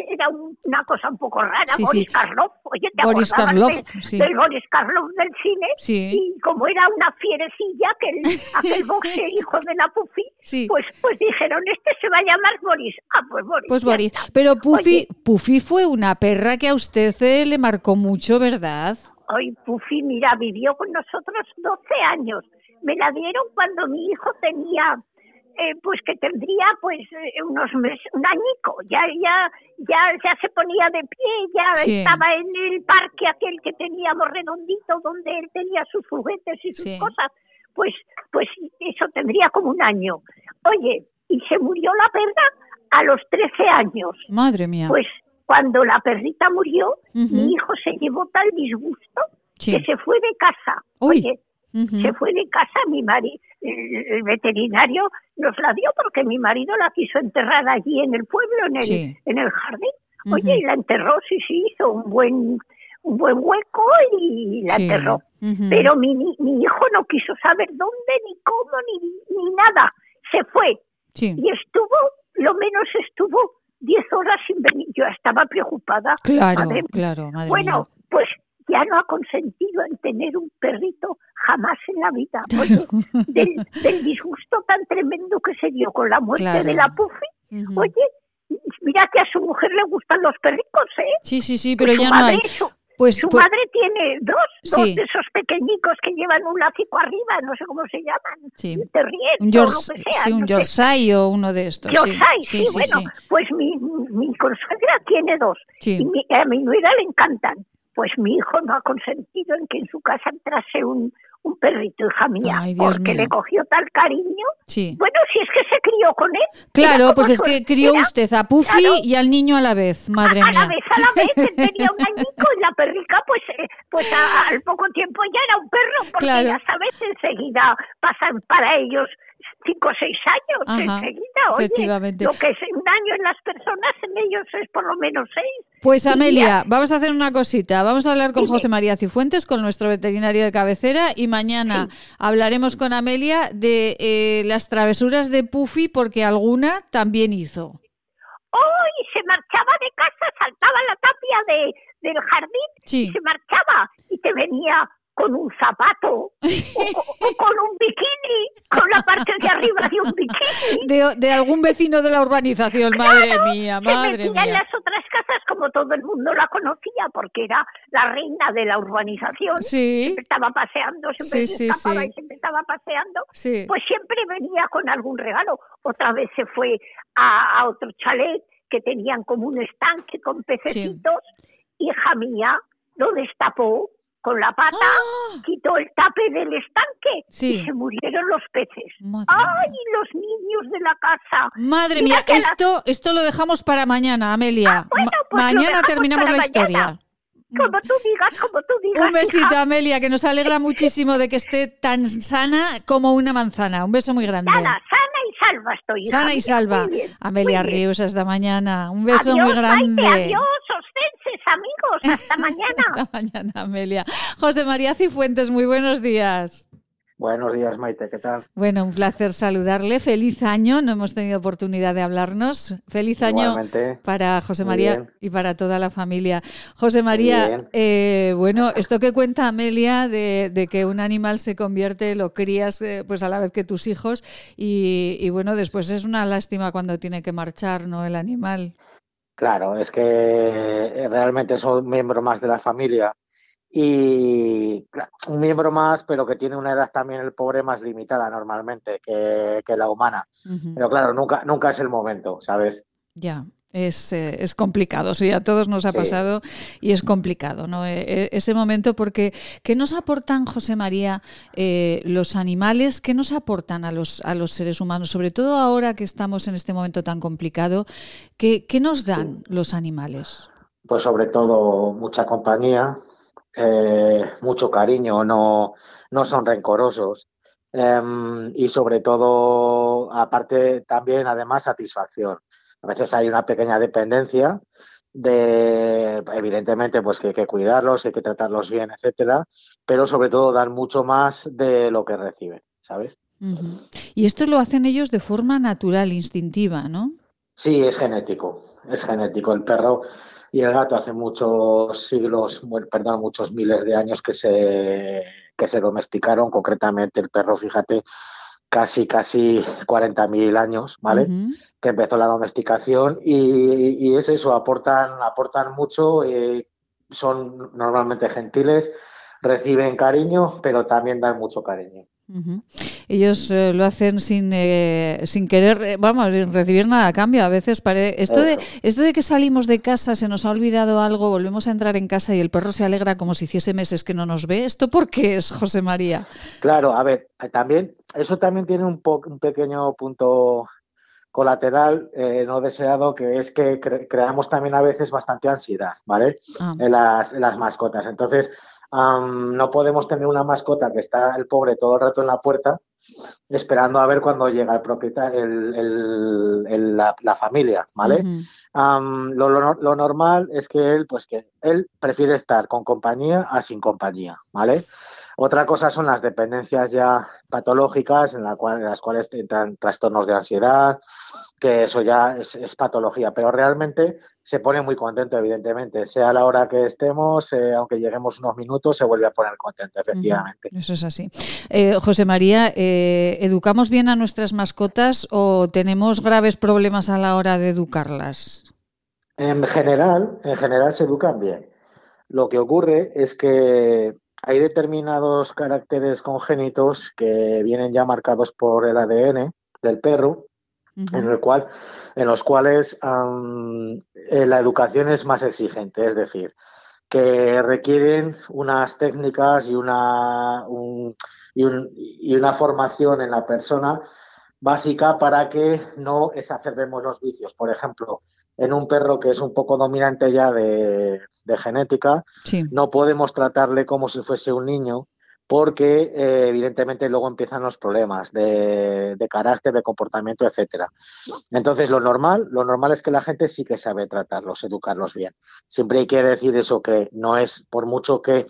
S16: era un- una cosa un poco rara.
S1: Sí,
S16: Boris
S1: sí.
S16: Karloff, oye, ¿te
S1: Boris Karloff,
S16: del,
S1: sí.
S16: del Boris Karloff del cine? Y como era una fierecilla, que el- aquel boxer hijo de la Puffy, pues, pues dijeron, este se va a llamar Boris. Ah, pues Boris.
S1: Pues Boris. Pero Puffy, Puffy fue una perra que a usted eh, le marcó mucho, ¿verdad?
S16: Ay, Puffy, mira, vivió con nosotros 12 años. Me la dieron cuando mi hijo tenía eh, pues que tendría pues eh, unos meses, un añico, ya, ya, ya, ya se ponía de pie, ya
S1: Sí.
S16: estaba en el parque aquel que teníamos redondito donde él tenía sus juguetes y sus
S1: Sí.
S16: cosas, pues, pues eso tendría como un año. Oye, y se murió la perra a los 13 años.
S1: Madre mía.
S16: Pues cuando la perrita murió, mi hijo se llevó tal disgusto
S1: Sí.
S16: que se fue de casa.
S1: Uy.
S16: Oye, Se fue de casa mi marido, el, veterinario nos la dio porque mi marido la quiso enterrar allí en el pueblo, en el,
S1: Sí.
S16: en el jardín. Oye, y la enterró, sí, sí, hizo un buen un buen hueco y la
S1: Sí.
S16: enterró. Pero mi, mi hijo no quiso saber dónde, ni cómo, ni, ni nada. Se fue.
S1: Sí.
S16: Y estuvo, lo menos estuvo 10 horas sin venir. Yo estaba preocupada.
S1: Claro,
S16: Madre
S1: claro, madre
S16: bueno,
S1: mía.
S16: pues ya no ha consentido en tener un perrito jamás en la vida. Oye, del, del disgusto tan tremendo que se dio con la muerte
S1: Claro.
S16: de la Puffy. Oye, mira que a su mujer le gustan los perricos, ¿eh?
S1: Sí, sí, sí, pero ya no hay. Pues,
S16: su
S1: pues-
S16: madre tiene dos, dos de esos pequeñicos que llevan un lacico arriba, no sé cómo se llaman.
S1: Sí.
S16: Un terrier
S1: un
S16: o
S1: Yorks-
S16: lo que sea.
S1: sí, un
S16: no.
S1: Yorkshire o uno de estos. sí.
S16: Yorkshire,
S1: sí,
S16: sí, bueno, pues mi, mi consuegra tiene dos.
S1: Sí.
S16: Y mi- a mi nuera le encantan. Pues mi hijo no ha consentido en que en su casa entrase un, un perrito, hija mía,
S1: Ay,
S16: porque
S1: mío.
S16: le cogió tal cariño.
S1: Sí.
S16: Bueno, si es que se crió con él.
S1: Claro, pues es
S16: su-
S1: que crió
S16: era
S1: usted a Puffy
S16: claro.
S1: y al niño a la vez, madre
S16: a
S1: mía.
S16: la vez, a la vez, él tenía un añico y la perrica, pues, eh, pues a- al poco tiempo ya era un perro, porque
S1: Claro.
S16: ya sabes, enseguida pasan para ellos cinco o seis años,
S1: Ajá,
S16: enseguida, oye, lo que es un año en las personas, en ellos es por lo menos seis.
S1: Pues Amelia,
S16: ya-
S1: vamos a hacer una cosita. Vamos a hablar con José María Cifuentes, con nuestro veterinario de cabecera, y mañana hablaremos con Amelia de eh, las travesuras de Puffy, porque alguna también hizo.
S16: ¡Ay! Se marchaba de casa, saltaba la tapia de, del jardín
S1: Sí.
S16: y se marchaba y te venía con un zapato o, o- o con un bikini, con la parte de arriba de un bikini.
S1: De, de algún vecino de la urbanización, madre mía,
S16: se
S1: madre
S16: metía en
S1: mía.
S16: las otras casas como todo el mundo la conocía porque era la reina de la urbanización.
S1: Sí.
S16: Siempre estaba paseando, siempre
S1: Sí,
S16: se escapaba
S1: sí.
S16: y siempre estaba paseando.
S1: Sí.
S16: Pues siempre venía con algún regalo. Otra vez se fue a, a otro chalet que tenían como un estanque con pececitos. Hija mía, lo destapó con la pata, quitó el tape del estanque
S1: ¡Ah! Sí.
S16: y se murieron los peces.
S1: Madre
S16: ¡Ay, los niños de la casa!
S1: Madre
S16: Mira
S1: mía,
S16: las-
S1: esto, esto lo dejamos para mañana, Amelia. Ma-
S16: pues lo
S1: mañana terminamos la
S16: mañana.
S1: historia.
S16: Como tú digas, como tú digas.
S1: Un besito,
S16: hija.
S1: Amelia, que nos alegra muchísimo de que esté tan sana como una manzana. Un beso muy grande.
S16: Sana, sana y salva estoy. hija
S1: Sana y salva.
S16: Bien,
S1: Amelia. Ríos, hasta mañana. Un beso
S16: adiós,
S1: muy grande.
S16: Maite, adiós, Hasta mañana.
S1: Hasta mañana, Amelia. José María Cifuentes, muy buenos días.
S18: Buenos días, Maite, ¿qué tal?
S1: Bueno, un placer saludarle. Feliz año. No hemos tenido oportunidad de hablarnos. Feliz año
S18: Igualmente.
S1: para José María y para toda la familia. José María, eh, bueno, esto que cuenta Amelia de, de que un animal se convierte, lo crías eh, pues a la vez que tus hijos y, y bueno, después es una lástima cuando tiene que marchar, ¿no? El animal.
S18: Claro, es que realmente es un miembro más de la familia y claro, un miembro más, pero que tiene una edad también el pobre más limitada normalmente que, que la humana. Pero claro, nunca, nunca es el momento, ¿sabes?
S1: Ya, es, eh, es complicado, sí, a todos nos ha
S18: Sí.
S1: pasado y es complicado, ¿no? E- e- ese momento, porque ¿qué nos aportan, José María, eh, los animales? ¿Qué nos aportan a los, a los seres humanos? Sobre todo ahora que estamos en este momento tan complicado, ¿qué, qué nos dan los animales?
S18: Pues sobre todo mucha compañía, eh, mucho cariño, no, no son rencorosos. Em, y sobre todo, aparte también, además, satisfacción. A veces hay una pequeña dependencia de, evidentemente, pues que hay que cuidarlos, hay que tratarlos bien, etcétera, pero sobre todo dan mucho más de lo que reciben, ¿sabes?
S1: Y esto lo hacen ellos de forma natural, instintiva, ¿no?
S18: Sí, es genético, es genético. El perro y el gato hace muchos siglos, perdón, muchos miles de años que se, que se domesticaron, concretamente el perro, fíjate, casi, casi 40.000 años, ¿vale? Que empezó la domesticación y, y es eso, aportan, aportan mucho, eh, son normalmente gentiles, reciben cariño, pero también dan mucho cariño.
S1: Ellos eh, lo hacen sin, eh, sin querer, eh, vamos, recibir nada a cambio. A veces pare... esto, de, esto de que salimos de casa, se nos ha olvidado algo, volvemos a entrar en casa y el perro se alegra como si hiciese meses que no nos ve. ¿Esto por qué es, José María?
S18: Claro, a ver, eh, también, eso también tiene un, po- un pequeño punto colateral no deseado, que es que cre- creamos también a veces bastante ansiedad, ¿vale?
S1: Ah.
S18: En las, en las mascotas. Entonces, no podemos tener una mascota que está el pobre todo el rato en la puerta esperando a ver cuándo llega el propietario, el- el- el- la, la familia, ¿vale? Lo, lo- lo normal es que él, pues que él prefiere estar con compañía a sin compañía, ¿vale? Otra cosa son las dependencias ya patológicas en, la cual- en las cuales entran trastornos de ansiedad, que eso ya es, es patología, pero realmente se pone muy contento, evidentemente, sea a la hora que estemos, eh, aunque lleguemos unos minutos, se vuelve a poner contento, efectivamente.
S1: Eso es así. Eh, José María, eh, ¿educamos bien a nuestras mascotas o tenemos graves problemas a la hora de educarlas?
S18: En general, en general se educan bien. Lo que ocurre es que hay determinados caracteres congénitos que vienen ya marcados por el ADN del perro, en el cual, en los cuales eh, la educación es más exigente, es decir, que requieren unas técnicas y una, un- y, un- y una formación en la persona básica para que no exacerbemos los vicios. Por ejemplo, en un perro que es un poco dominante ya de, de genética,
S1: Sí.
S18: no podemos tratarle como si fuese un niño porque eh, evidentemente luego empiezan los problemas de, de carácter, de comportamiento, etcétera. Entonces lo normal, lo normal es que la gente sí que sabe tratarlos, educarlos bien. Siempre hay que decir eso que no es por mucho que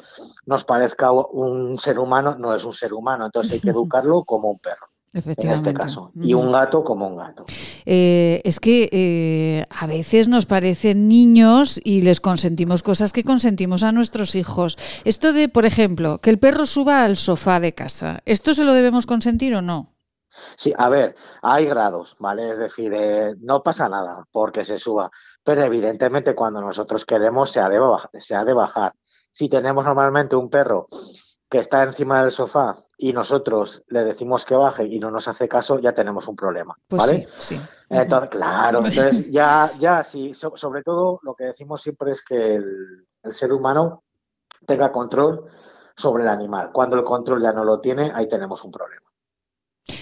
S18: nos parezca un ser humano, no es un ser humano, entonces hay que educarlo como un perro. En este caso, y un gato como un gato.
S1: Eh, es que eh, a veces nos parecen niños y les consentimos cosas que consentimos a nuestros hijos. Esto de, por ejemplo, que el perro suba al sofá de casa, ¿esto se lo debemos consentir o no?
S18: Sí, a ver, hay grados, ¿vale? Es decir, eh, no pasa nada porque se suba, pero evidentemente cuando nosotros queremos se ha de, se ha de bajar. Si tenemos normalmente un perro que está encima del sofá y nosotros le decimos que baje y no nos hace caso, ya tenemos un problema,
S1: Pues
S18: ¿vale?
S1: sí, sí.
S18: Entonces, claro, entonces ya, ya sí, so- sobre todo lo que decimos siempre es que el, el ser humano tenga control sobre el animal. Cuando el control ya no lo tiene, ahí tenemos un problema.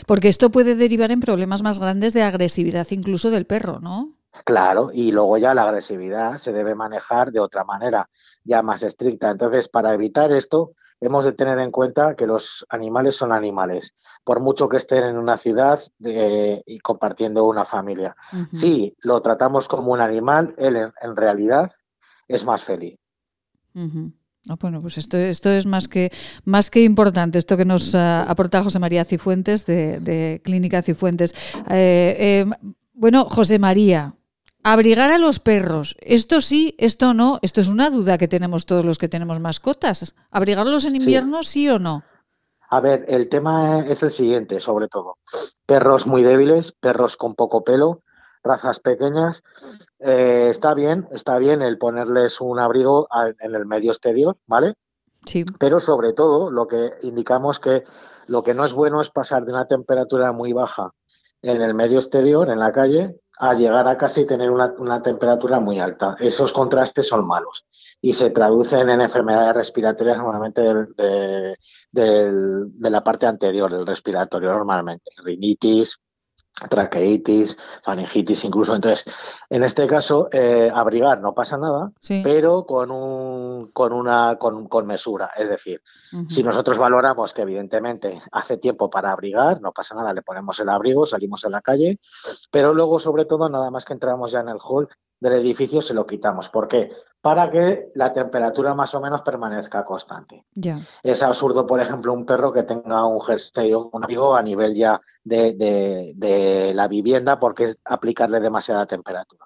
S1: Porque esto puede derivar en problemas más grandes de agresividad incluso del perro, ¿no?
S18: Claro, y luego ya la agresividad se debe manejar de otra manera, ya más estricta. Entonces, para evitar esto, hemos de tener en cuenta que los animales son animales, por mucho que estén en una ciudad eh, y compartiendo una familia. Si lo tratamos como un animal, él en, en realidad es más feliz.
S1: Ah, bueno, pues esto, esto es más que, más que importante, esto que nos ah, aporta José María Cifuentes de, de Clínica Cifuentes. Eh, eh, bueno, José María, abrigar a los perros, esto sí, esto no, esto es una duda que tenemos todos los que tenemos mascotas. ¿Abrigarlos en invierno sí o no?
S18: A ver, el tema es el siguiente, sobre todo. Perros muy débiles, perros con poco pelo, razas pequeñas. Eh, está bien, está bien el ponerles un abrigo en el medio exterior, ¿vale?
S1: Sí.
S18: Pero sobre todo lo que indicamos que lo que no es bueno es pasar de una temperatura muy baja en el medio exterior, en la calle, a llegar a casi tener una, una temperatura muy alta. Esos contrastes son malos y se traducen en enfermedades respiratorias normalmente de, del- de la parte anterior del respiratorio, normalmente. Rinitis, traqueitis, faringitis incluso. Entonces, en este caso, eh, abrigar no pasa nada,
S1: Sí.
S18: pero con, un, con, una, con, con mesura. Es decir, si nosotros valoramos que evidentemente hace tiempo para abrigar, no pasa nada, le ponemos el abrigo, salimos a la calle, pero luego sobre todo nada más que entramos ya en el hall del edificio se lo quitamos. ¿Por qué? Para que la temperatura más o menos permanezca constante. Es absurdo, por ejemplo, un perro que tenga un jersey o un abrigo a nivel ya de, de- de la vivienda porque es aplicarle demasiada temperatura.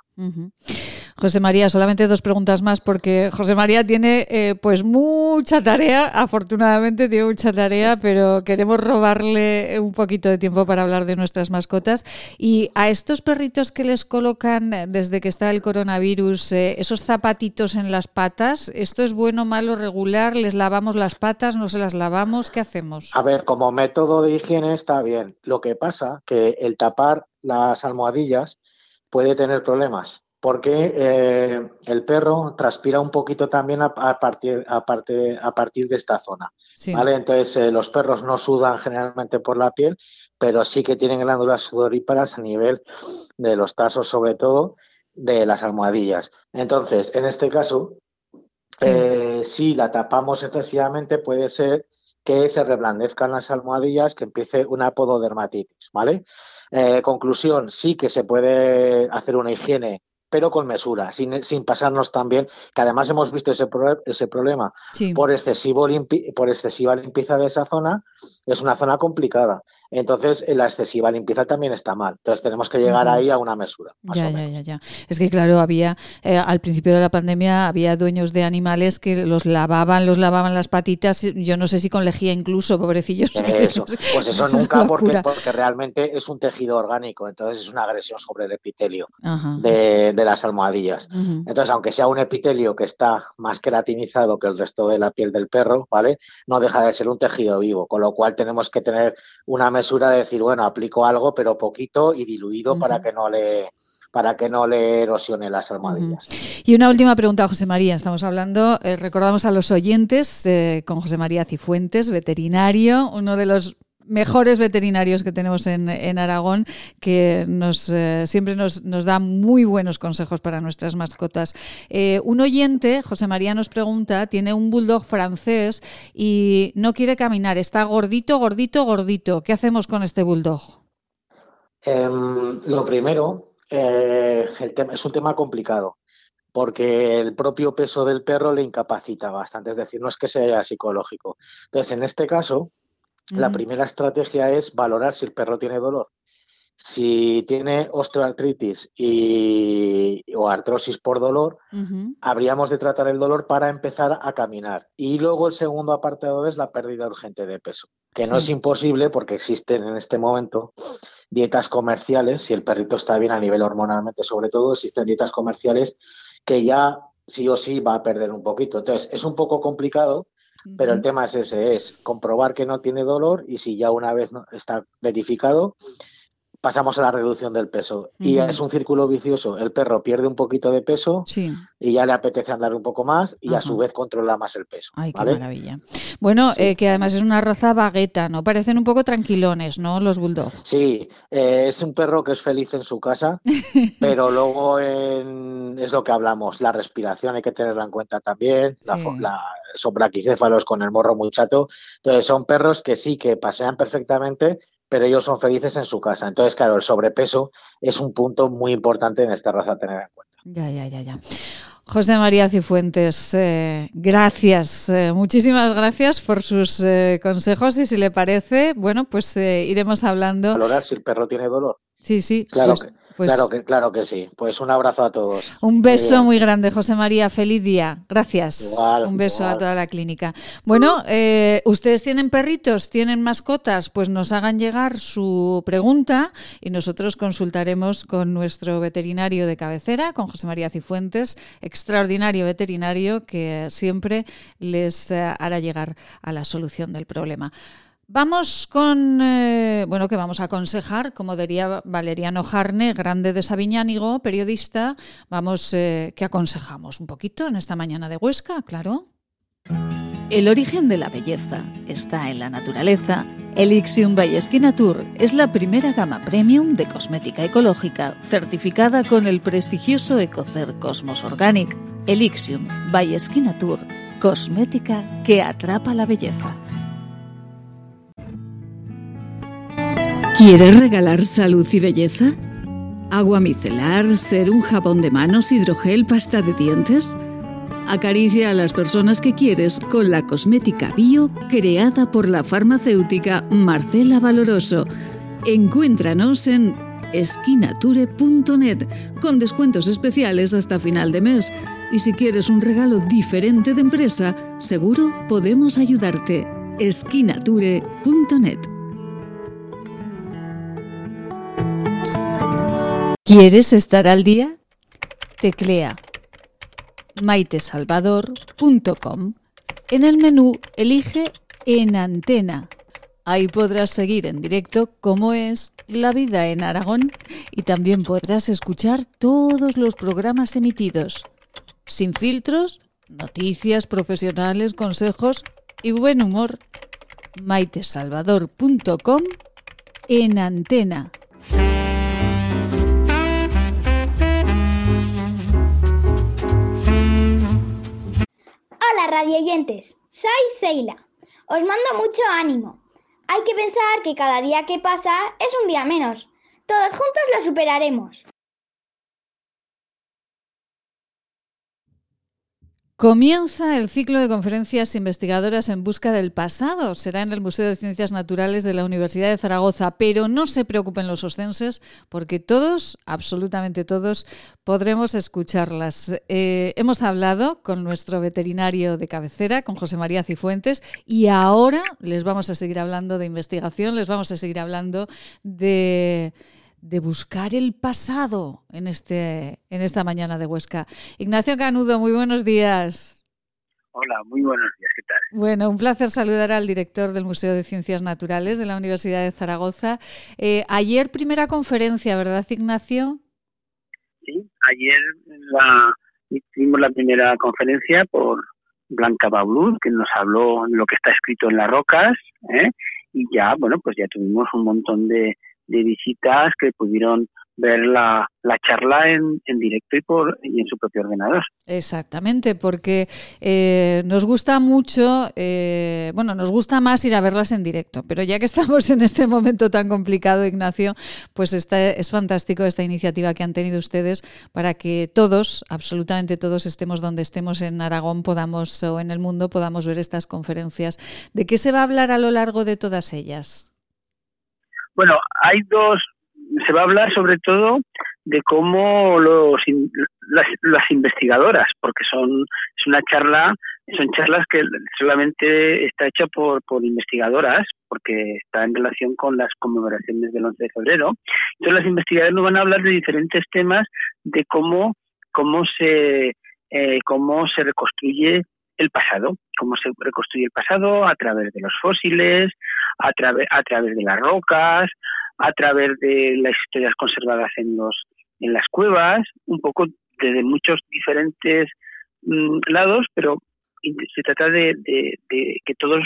S1: José María, solamente dos preguntas más porque José María tiene eh, pues mucha tarea, afortunadamente tiene mucha tarea, pero queremos robarle un poquito de tiempo para hablar de nuestras mascotas. Y a estos perritos que les colocan desde que está el coronavirus, eh, esos zapatitos en las patas, ¿esto es bueno, malo, regular? ¿Les lavamos las patas? ¿No se las lavamos? ¿Qué hacemos?
S18: A ver, como método de higiene está bien. Lo que pasa que el tapar las almohadillas puede tener problemas porque eh, el perro transpira un poquito también a, partir, a, a partir de esta zona. ¿vale? Entonces, eh, los perros no sudan generalmente por la piel, pero sí que tienen glándulas sudoríparas a nivel de los tasos, sobre todo de las almohadillas. Entonces, en este caso, eh, si la tapamos excesivamente, puede ser que se reblandezcan las almohadillas, que empiece una pododermatitis, ¿vale? Conclusión, sí que se puede hacer una higiene pero con mesura, sin, sin, pasarnos también, que además hemos visto ese, ese problema por, excesivo por excesiva limpieza de esa zona, es una zona complicada. Entonces, la excesiva limpieza también está mal. Entonces, tenemos que llegar ahí a una mesura.
S1: ya, ya, ya, ya. Es que, claro, había, eh, al principio de la pandemia, había dueños de animales que los lavaban, los lavaban las patitas, yo no sé si con lejía incluso, pobrecillos.
S18: Eso, pues eso nunca, porque, porque, realmente es un tejido orgánico, entonces es una agresión sobre el epitelio de, de, las almohadillas. Entonces, aunque sea un epitelio que está más queratinizado que el resto de la piel del perro, ¿vale? No deja de ser un tejido vivo, con lo cual tenemos que tener una mesura de decir, bueno, aplico algo, pero poquito y diluido para que no le para que no le erosione las almohadillas.
S1: Y una última pregunta, José María. Estamos hablando, eh, recordamos a los oyentes eh, con José María Cifuentes, veterinario, uno de los mejores veterinarios que tenemos en, Aragón, que nos, eh, siempre nos, nos, da muy buenos consejos para nuestras mascotas. Eh, un oyente, José María, nos pregunta, tiene un bulldog francés y no quiere caminar, está gordito, gordito, gordito. ¿Qué hacemos con este bulldog?
S18: Em, lo primero, eh, el tema, es un tema complicado porque el propio peso del perro le incapacita bastante, es decir, no es que sea psicológico. Entonces, en este caso, la primera estrategia es valorar si el perro tiene dolor. Si tiene osteoartritis y, o artrosis por dolor, habríamos de tratar el dolor para empezar a caminar. Y luego el segundo apartado es la pérdida urgente de peso, que no es imposible porque existen en este momento dietas comerciales, si el perrito está bien a nivel hormonalmente sobre todo, existen dietas comerciales que ya sí o sí va a perder un poquito. Entonces, es un poco complicado, pero el tema es ese, es comprobar que no tiene dolor y si ya una vez está verificado, pasamos a la reducción del peso. Y es un círculo vicioso. El perro pierde un poquito de peso y ya le apetece andar un poco más y a su vez controla más el peso.
S1: Ay, qué maravilla. Bueno, eh, que además es una raza bagueta, ¿no? Parecen un poco tranquilones, ¿no? Los bulldogs.
S18: Sí, eh, es un perro que es feliz en su casa, pero luego es lo que hablamos, la respiración hay que tenerla en cuenta también, la, la, son braquicéfalos con el morro muy chato. Entonces son perros que sí que pasean perfectamente, pero ellos son felices en su casa. Entonces, claro, el sobrepeso es un punto muy importante en esta raza a tener en cuenta.
S1: Ya, ya, ya, ya. José María Cifuentes, eh, gracias, eh, muchísimas gracias por sus eh, consejos y si le parece, bueno, pues iremos hablando.
S18: Valorar si el perro tiene dolor.
S1: Sí, sí.
S18: Claro que pues claro, que, claro que sí. Pues un abrazo a todos.
S1: Un beso muy, grande, José María. Feliz día. Gracias. un beso a toda la clínica. Bueno, eh, ¿ustedes tienen perritos? ¿Tienen mascotas? Pues nos hagan llegar su pregunta y nosotros consultaremos con nuestro veterinario de cabecera, con José María Cifuentes, extraordinario veterinario que siempre les eh, hará llegar a la solución del problema. Vamos con, eh, bueno, que vamos a aconsejar, como diría Valeriano Jarne, grande de Sabiñánigo, periodista, vamos, eh, ¿qué aconsejamos un poquito en esta mañana de Huesca? Claro.
S6: El origen de la belleza está en la naturaleza. Elixium by Tour es la primera gama premium de cosmética ecológica certificada con el prestigioso Ecocer Cosmos Organic. Elixium by Tour, cosmética que atrapa la belleza. ¿Quieres regalar salud y belleza? ¿Agua micelar, ser un jabón de manos, hidrogel, pasta de dientes? Acaricia a las personas que quieres con la cosmética bio creada por la farmacéutica Marcela Valoroso. Encuéntranos en esquinature.net, con descuentos especiales hasta final de mes. Y si quieres un regalo diferente de empresa, seguro podemos ayudarte. esquinature.net.
S1: ¿Quieres estar al día? Teclea maitesalvador.com. En el menú elige En Antena. Ahí podrás seguir en directo cómo es la vida en Aragón y también podrás escuchar todos los programas emitidos. Sin filtros, noticias profesionales, consejos y buen humor. maitesalvador.com en Antena.
S12: Hola radioyentes, soy Seila. Os mando mucho ánimo. Hay que pensar que cada día que pasa es un día menos. Todos juntos lo superaremos.
S1: Comienza el ciclo de conferencias investigadoras en busca del pasado. Será en el Museo de Ciencias Naturales de la Universidad de Zaragoza, pero no se preocupen los ostenses porque todos, absolutamente todos, podremos escucharlas. Eh, hemos hablado con nuestro veterinario de cabecera, con José María Cifuentes, y ahora les vamos a seguir hablando de investigación, les vamos a seguir hablando de de buscar el pasado en, este, en esta mañana de Huesca. Ignacio Canudo, muy buenos días.
S19: Hola, muy buenos días, ¿qué tal?
S1: Bueno, un placer saludar al director del Museo de Ciencias Naturales de la Universidad de Zaragoza. Eh, ayer primera conferencia, ¿verdad, Ignacio?
S19: Sí, ayer la, hicimos la primera conferencia por Blanca Baulud, que nos habló lo que está escrito en las rocas, ¿eh? y ya, bueno, pues ya tuvimos un montón de, de visitas que pudieron ver la, la charla en, en, directo y, por, y en su propio ordenador.
S1: Exactamente, porque eh, nos gusta mucho, eh, bueno, nos gusta más ir a verlas en directo, pero ya que estamos en este momento tan complicado, Ignacio, pues está, es fantástico esta iniciativa que han tenido ustedes para que todos, absolutamente todos, estemos donde estemos en Aragón, podamos o en el mundo, podamos ver estas conferencias. ¿De qué se va a hablar a lo largo de todas ellas?
S19: Bueno, hay dos, se va a hablar sobre todo de cómo los, las, las investigadoras, porque son es una charla, son charlas que solamente está hecha por, por investigadoras, porque está en relación con las conmemoraciones del 11 de febrero. Entonces las investigadoras nos van a hablar de diferentes temas de cómo cómo se eh, cómo se reconstruye el pasado, cómo se reconstruye el pasado a través de los fósiles, a, través a través de las rocas, a través de las historias conservadas en los en las cuevas, un poco desde muchos diferentes mm, lados, pero se trata de, de, que todos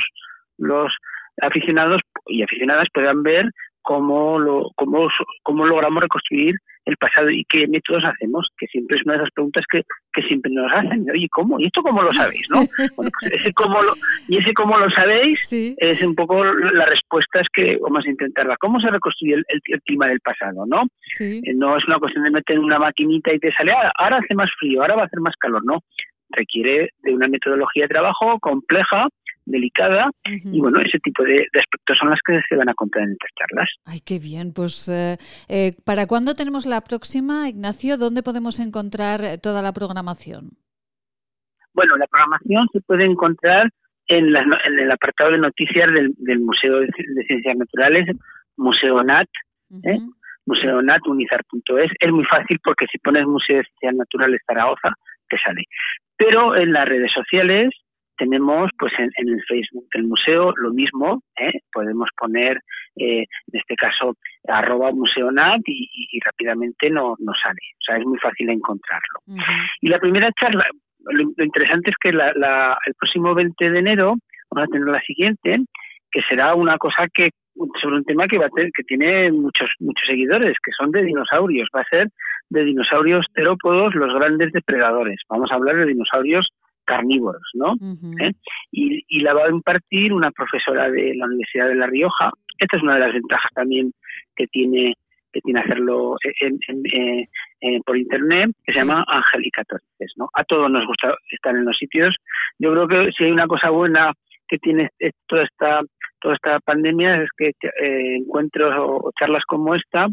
S19: los aficionados y aficionadas puedan ver cómo lo cómo, cómo logramos reconstruir el pasado y qué métodos hacemos, que siempre es una de esas preguntas que, que siempre nos hacen. Oye, ¿cómo? ¿Y esto cómo lo sabéis? ¿no? Bueno, pues ese cómo lo, y ese cómo lo sabéis es un poco la respuesta es que vamos a intentarla. ¿Cómo se reconstruye el, el, clima del pasado? ¿no? Eh, no es una cuestión de meter una maquinita y te sale, ah, ahora hace más frío, ahora va a hacer más calor, no. Requiere de una metodología de trabajo compleja delicada y bueno, ese tipo de, aspectos son las que se van a contar en estas charlas.
S1: Ay, qué bien. Pues, eh, eh, ¿para cuándo tenemos la próxima, Ignacio? ¿Dónde podemos encontrar eh, toda la programación?
S19: Bueno, la programación se puede encontrar en, en el apartado de noticias del, Museo de, Ciencias Naturales, Museo NAT, ¿eh? museonatunizar.es. Es muy fácil porque si pones Museo de Ciencias Naturales Zaragoza, te sale. Pero en las redes sociales tenemos pues en, el Facebook del museo lo mismo, ¿eh? podemos poner eh, en este caso arroba museonat y, y, rápidamente no, nos sale, o sea es muy fácil encontrarlo. Y la primera charla, lo, interesante es que la, la, el próximo 20 de enero vamos a tener la siguiente, que será una cosa que sobre un tema que va a tener, que tiene muchos muchos seguidores, que son de dinosaurios, va a ser de dinosaurios terópodos, los grandes depredadores. Vamos a hablar de dinosaurios carnívoros, ¿no? ¿Eh? y, y, la va a impartir una profesora de la Universidad de La Rioja. Esta es una de las ventajas también que tiene que tiene hacerlo en, eh, por internet, que se llama Angélica Torres, ¿no? A todos nos gusta estar en los sitios. Yo creo que si hay una cosa buena que tiene toda esta toda esta pandemia es que eh, encuentros o, charlas como esta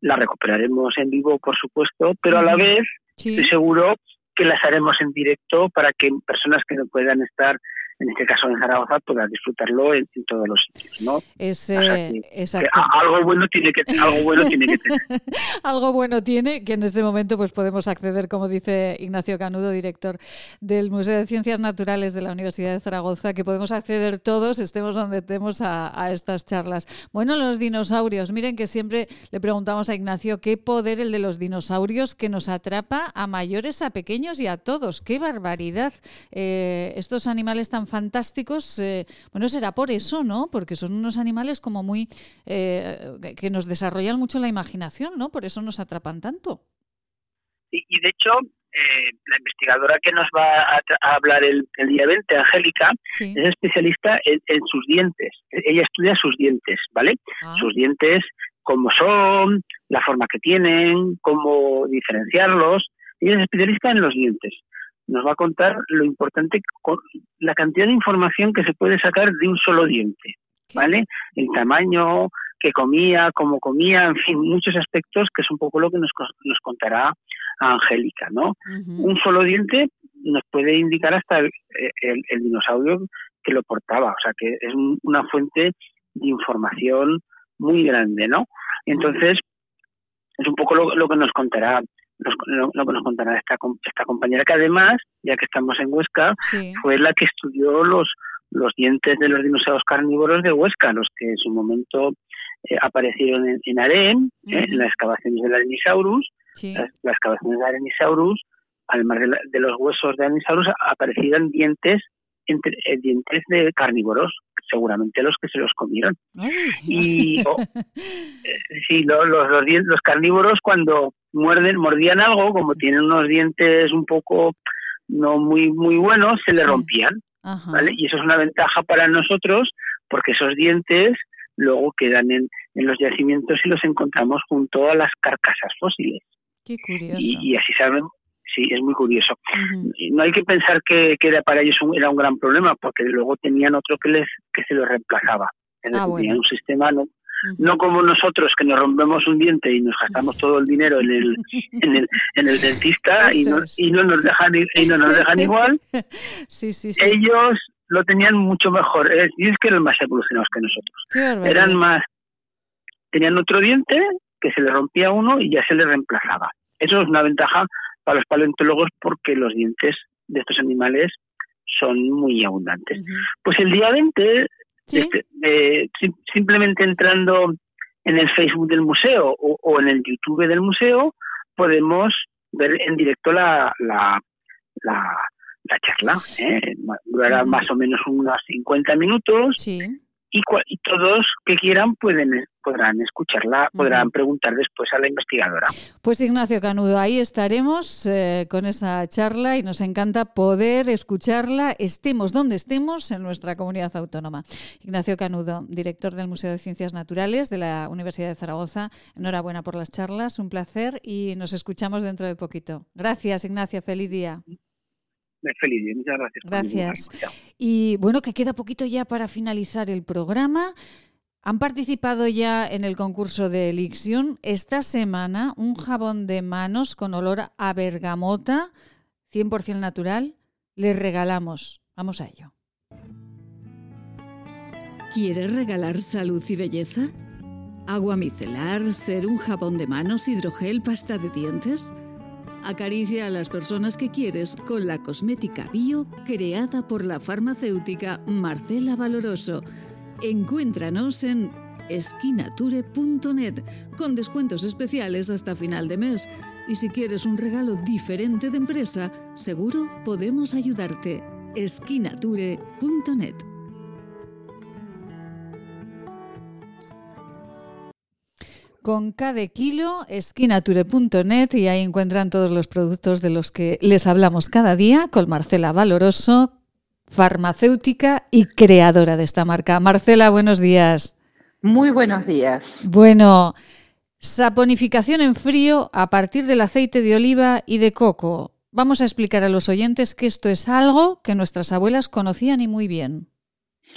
S19: las recuperaremos en vivo, por supuesto, pero a la vez estoy seguro que las haremos en directo para que personas que no puedan estar en este caso en Zaragoza, pueda disfrutarlo en, todos los sitios, ¿no?
S1: Es,
S19: algo bueno tiene que algo bueno tiene que tener.
S1: algo bueno tiene que en este momento pues podemos acceder, como dice Ignacio Canudo, director del Museo de Ciencias Naturales de la Universidad de Zaragoza, que podemos acceder todos, estemos donde estemos a, a estas charlas. Bueno, los dinosaurios, miren que siempre le preguntamos a Ignacio qué poder el de los dinosaurios que nos atrapa a mayores, a pequeños y a todos. ¡Qué barbaridad! Eh, estos animales tan fantásticos, eh, bueno, será por eso, ¿no? Porque son unos animales como muy, eh, que nos desarrollan mucho la imaginación, ¿no? Por eso nos atrapan tanto.
S19: Y, y de hecho, eh, la investigadora que nos va a, hablar el, día 20, Angélica, es especialista en, sus dientes. Ella estudia sus dientes, ¿vale? Ah. Sus dientes, cómo son, la forma que tienen, cómo diferenciarlos. Ella es especialista en los dientes nos va a contar lo importante, la cantidad de información que se puede sacar de un solo diente, ¿vale? El tamaño que comía, cómo comía, en fin, muchos aspectos que es un poco lo que nos, nos contará Angélica, ¿no? Un solo diente nos puede indicar hasta el, dinosaurio que lo portaba, o sea que es una fuente de información muy grande, ¿no? Entonces, es un poco lo que nos contará lo, que nos contará esta, esta compañera, que además, ya que estamos en Huesca, fue la que estudió los, los dientes de los dinosaurios carnívoros de Huesca, los que en su momento eh, aparecieron en, en Aren, eh, en las excavaciones del Arenisaurus. Las, excavaciones de Arenisaurus, además de, de los huesos de Arenisaurus, aparecían dientes entre, eh, dientes de carnívoros, seguramente los que se los comieron. y oh, sí, los, los, los carnívoros cuando muerden, mordían algo, como tienen unos dientes un poco no muy muy buenos, se le rompían, ¿vale? Y eso es una ventaja para nosotros porque esos dientes luego quedan en, en los yacimientos y los encontramos junto a las carcasas fósiles.
S1: Qué curioso.
S19: Y, así saben, sí, es muy curioso. No hay que pensar que, que era para ellos un, era un gran problema, porque luego tenían otro que les que se los reemplazaba. Ah, tenían un sistema no, no como nosotros que nos rompemos un diente y nos gastamos todo el dinero en el, en el, en el dentista y no, y no nos dejan y no nos dejan igual.
S1: sí, sí,
S19: Ellos lo tenían mucho mejor. Y es que eran más evolucionados que nosotros. Eran más. Tenían otro diente que se le rompía uno y ya se le reemplazaba. Eso es una ventaja para los paleontólogos porque los dientes de estos animales son muy abundantes. Pues el día 20 este, simplemente entrando en el Facebook del museo o, en el YouTube del museo, podemos ver en directo la, la, la, charla. ¿eh? Durará más o menos unos 50 minutos. Sí y, todos que quieran pueden podrán escucharla, podrán preguntar después a la investigadora.
S1: Pues Ignacio Canudo, ahí estaremos eh, con esa charla y nos encanta poder escucharla, estemos donde estemos en nuestra comunidad autónoma. Ignacio Canudo, director del Museo de Ciencias Naturales de la Universidad de Zaragoza, enhorabuena por las charlas, un placer y nos escuchamos dentro de poquito. Gracias Ignacio, feliz día
S19: feliz. Muchas
S1: gracias. Gracias. Y bueno, que queda poquito ya para finalizar el programa. Han participado ya en el concurso de Elixion. Esta semana un jabón de manos con olor a bergamota, 100% natural, les regalamos. Vamos a ello.
S6: ¿Quieres regalar salud y belleza? ¿Agua micelar, ser un jabón de manos, hidrogel, pasta de dientes? Acaricia a las personas que quieres con la cosmética bio creada por la farmacéutica Marcela Valoroso. Encuéntranos en esquinature.net con descuentos especiales hasta final de mes. Y si quieres un regalo diferente de empresa, seguro podemos ayudarte. esquinature.net
S1: con cada kilo, esquinature.net y ahí encuentran todos los productos de los que les hablamos cada día con Marcela Valoroso, farmacéutica y creadora de esta marca. Marcela, buenos días.
S20: Muy buenos días.
S1: Bueno, saponificación en frío a partir del aceite de oliva y de coco. Vamos a explicar a los oyentes que esto es algo que nuestras abuelas conocían y muy bien.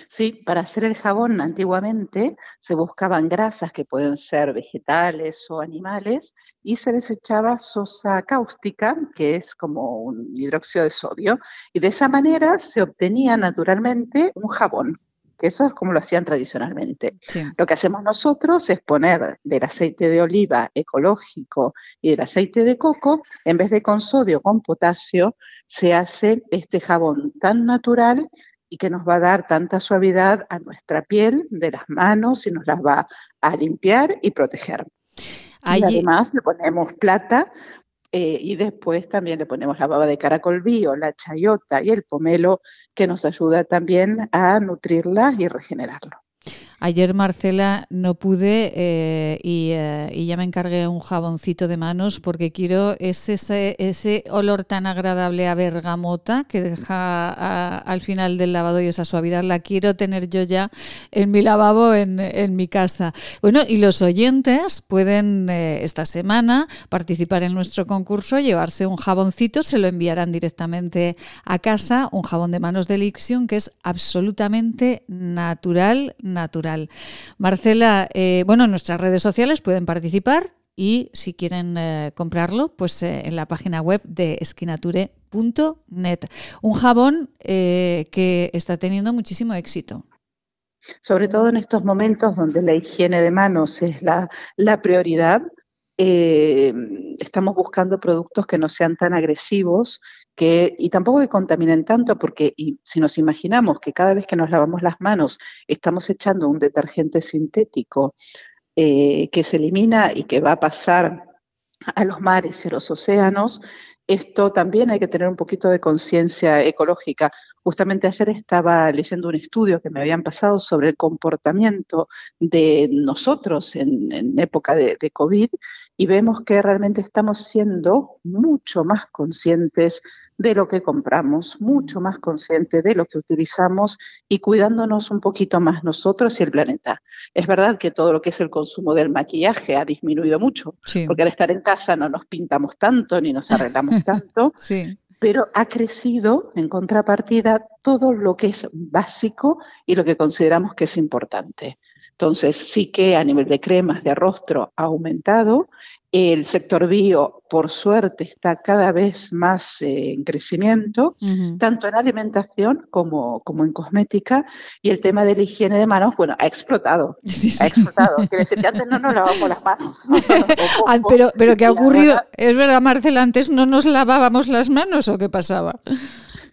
S20: Sí, para hacer el jabón antiguamente se buscaban grasas que pueden ser vegetales o animales y se les echaba sosa cáustica, que es como un hidróxido de sodio, y de esa manera se obtenía naturalmente un jabón que eso es como lo hacían tradicionalmente. Lo que hacemos nosotros es poner del aceite de oliva ecológico y del aceite de coco, en vez de con sodio, con potasio, se hace este jabón tan natural y que nos va a dar tanta suavidad a nuestra piel de las manos y nos las va a limpiar y proteger. Y además le ponemos plata eh, y después también le ponemos la baba de caracol bio, la chayota y el pomelo que nos ayuda también a nutrirla y regenerarlo.
S1: Ayer, Marcela, no pude eh, eh, y, ya me encargué un jaboncito de manos porque quiero ese, ese, olor tan agradable a bergamota que deja al final del lavado y esa suavidad. La quiero tener yo ya en mi lavabo en, mi casa. Bueno, y los oyentes pueden eh, esta semana participar en nuestro concurso, llevarse un jaboncito, se lo enviarán directamente a casa, un jabón de manos de Lixion que es absolutamente natural, natural. Marcela, eh, bueno, en nuestras redes sociales pueden participar y si quieren eh, comprarlo, pues eh, en la página web de esquinature.net. Un jabón que está teniendo muchísimo éxito.
S20: Sobre todo en estos momentos donde la higiene de manos es la, la prioridad, estamos buscando productos que no sean tan agresivos y tampoco que contaminen tanto, porque si nos imaginamos que cada vez que nos lavamos las manos estamos echando un detergente sintético eh, que se elimina y que va a pasar a los mares y a los océanos, esto también hay que tener un poquito de conciencia ecológica. Justamente ayer estaba leyendo un estudio que me habían pasado sobre el comportamiento de nosotros en, época de, de, COVID y vemos que realmente estamos siendo mucho más conscientes de lo que compramos, mucho más consciente de lo que utilizamos y cuidándonos un poquito más nosotros y el planeta. Es verdad que todo lo que es el consumo del maquillaje ha disminuido mucho, porque al estar en casa no nos pintamos tanto ni nos arreglamos tanto, pero ha crecido en contrapartida todo lo que es básico y lo que consideramos que es importante. Entonces, sí que a nivel de cremas de rostro ha aumentado el sector bio, por suerte, está cada vez más eh, en crecimiento, tanto en alimentación como, como, en cosmética. Y el tema de la higiene de manos, bueno, ha explotado. Ha explotado. Quiere decir que antes no nos lavábamos las manos.
S1: Ah, pero, pero ¿qué ha ocurrido? Es verdad, Marcela, antes no nos lavábamos las manos o qué pasaba?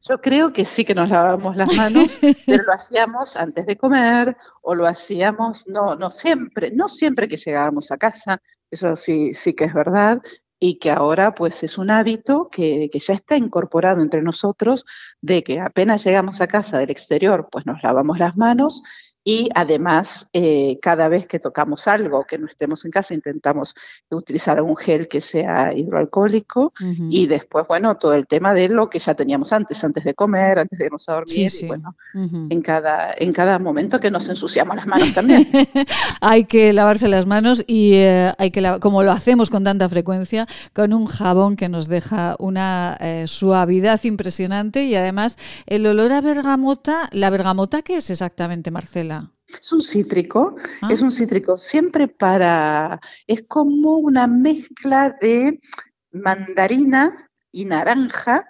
S20: Yo creo que sí que nos lavábamos las manos, pero lo hacíamos antes de comer o lo hacíamos, no, no siempre, no siempre que llegábamos a casa, eso sí, sí que es verdad, y que ahora pues es un hábito que, que, ya está incorporado entre nosotros de que apenas llegamos a casa del exterior pues nos lavamos las manos y además, eh, cada vez que tocamos algo, que no estemos en casa, intentamos utilizar un gel que sea hidroalcohólico y después, bueno, todo el tema de lo que ya teníamos antes, antes de comer, antes de irnos a dormir, y bueno, en, cada, en cada momento que nos ensuciamos las manos también.
S1: hay que lavarse las manos y eh, hay que, como lo hacemos con tanta frecuencia, con un jabón que nos deja una eh, suavidad impresionante y además el olor a bergamota, ¿la bergamota qué es exactamente, Marcela?
S20: Es un cítrico, ah. es un cítrico siempre para, es como una mezcla de mandarina y naranja,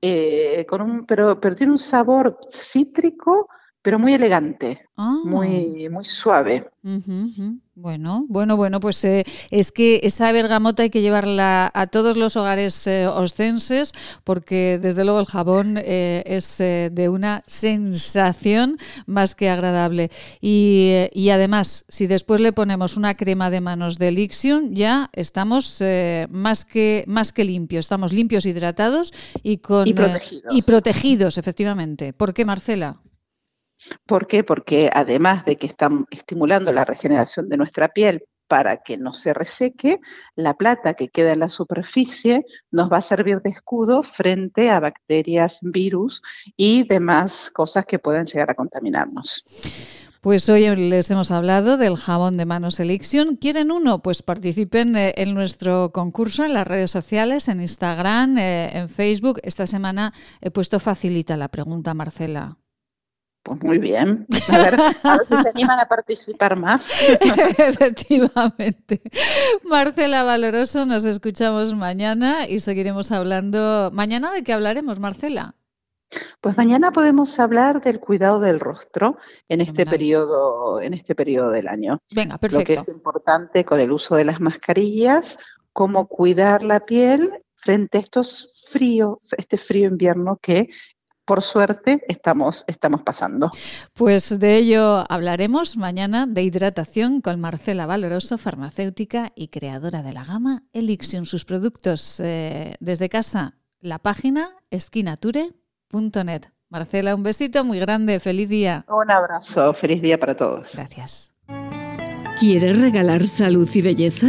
S20: eh, con un, pero, pero tiene un sabor cítrico, pero muy elegante, ah. muy, muy suave.
S1: Bueno, bueno, bueno, pues eh, es que esa bergamota hay que llevarla a todos los hogares eh, ostenses porque desde luego el jabón eh, es de una sensación más que agradable. Y, además, si después le ponemos una crema de manos de Lixion, ya estamos más, que, más que limpios, estamos limpios, hidratados y, con,
S20: y protegidos.
S1: y protegidos, efectivamente. ¿Por qué, Marcela?
S20: ¿Por qué? Porque además de que están estimulando la regeneración de nuestra piel para que no se reseque, la plata que queda en la superficie nos va a servir de escudo frente a bacterias, virus y demás cosas que puedan llegar a contaminarnos.
S1: Pues hoy les hemos hablado del jabón de manos Elixion. ¿Quieren uno? Pues participen eh, en nuestro concurso en las redes sociales, en Instagram, eh, en Facebook. Esta semana he puesto facilita la pregunta, Marcela.
S20: Pues muy bien. A ver, a ver si se animan a participar más.
S1: Efectivamente. Marcela Valoroso, nos escuchamos mañana y seguiremos hablando. ¿Mañana de qué hablaremos, Marcela?
S20: Pues mañana podemos hablar del cuidado del rostro en este periodo, en este periodo del año.
S1: Venga, perfecto.
S20: Lo que es importante con el uso de las mascarillas, cómo cuidar la piel frente a estos frío, este frío invierno que por suerte estamos, estamos pasando.
S1: Pues de ello hablaremos mañana de hidratación con Marcela Valoroso, farmacéutica y creadora de la gama Elixium. Sus productos eh, desde casa, la página esquinature.net. Marcela, un besito muy grande, feliz día.
S20: Un abrazo, feliz día para todos.
S1: Gracias.
S6: ¿Quieres regalar salud y belleza?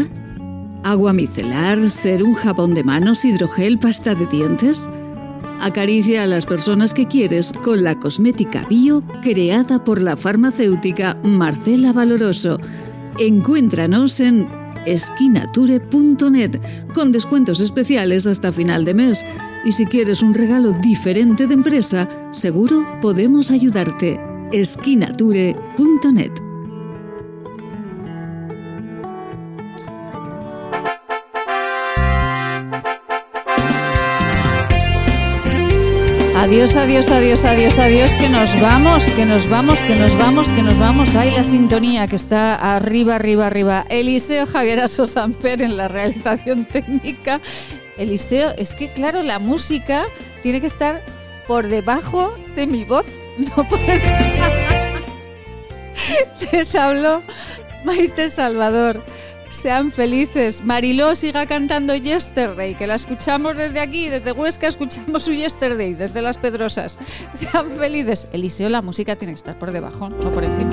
S6: ¿Agua micelar, ser un jabón de manos, hidrogel, pasta de dientes? Acaricia a las personas que quieres con la cosmética bio creada por la farmacéutica Marcela Valoroso. Encuéntranos en esquinature.net con descuentos especiales hasta final de mes. Y si quieres un regalo diferente de empresa, seguro podemos ayudarte. esquinature.net
S1: Adiós, adiós, adiós, adiós, adiós, que nos vamos, que nos vamos, que nos vamos, que nos vamos. Ahí la sintonía que está arriba, arriba, arriba. Eliseo Javier Asosamper en la realización técnica. Eliseo, es que claro, la música tiene que estar por debajo de mi voz. No puede... Les hablo Maite Salvador. Sean felices. Mariló siga cantando Yesterday, que la escuchamos desde aquí, desde Huesca, escuchamos su Yesterday, desde Las Pedrosas. Sean felices. Eliseo, la música tiene que estar por debajo, no por encima.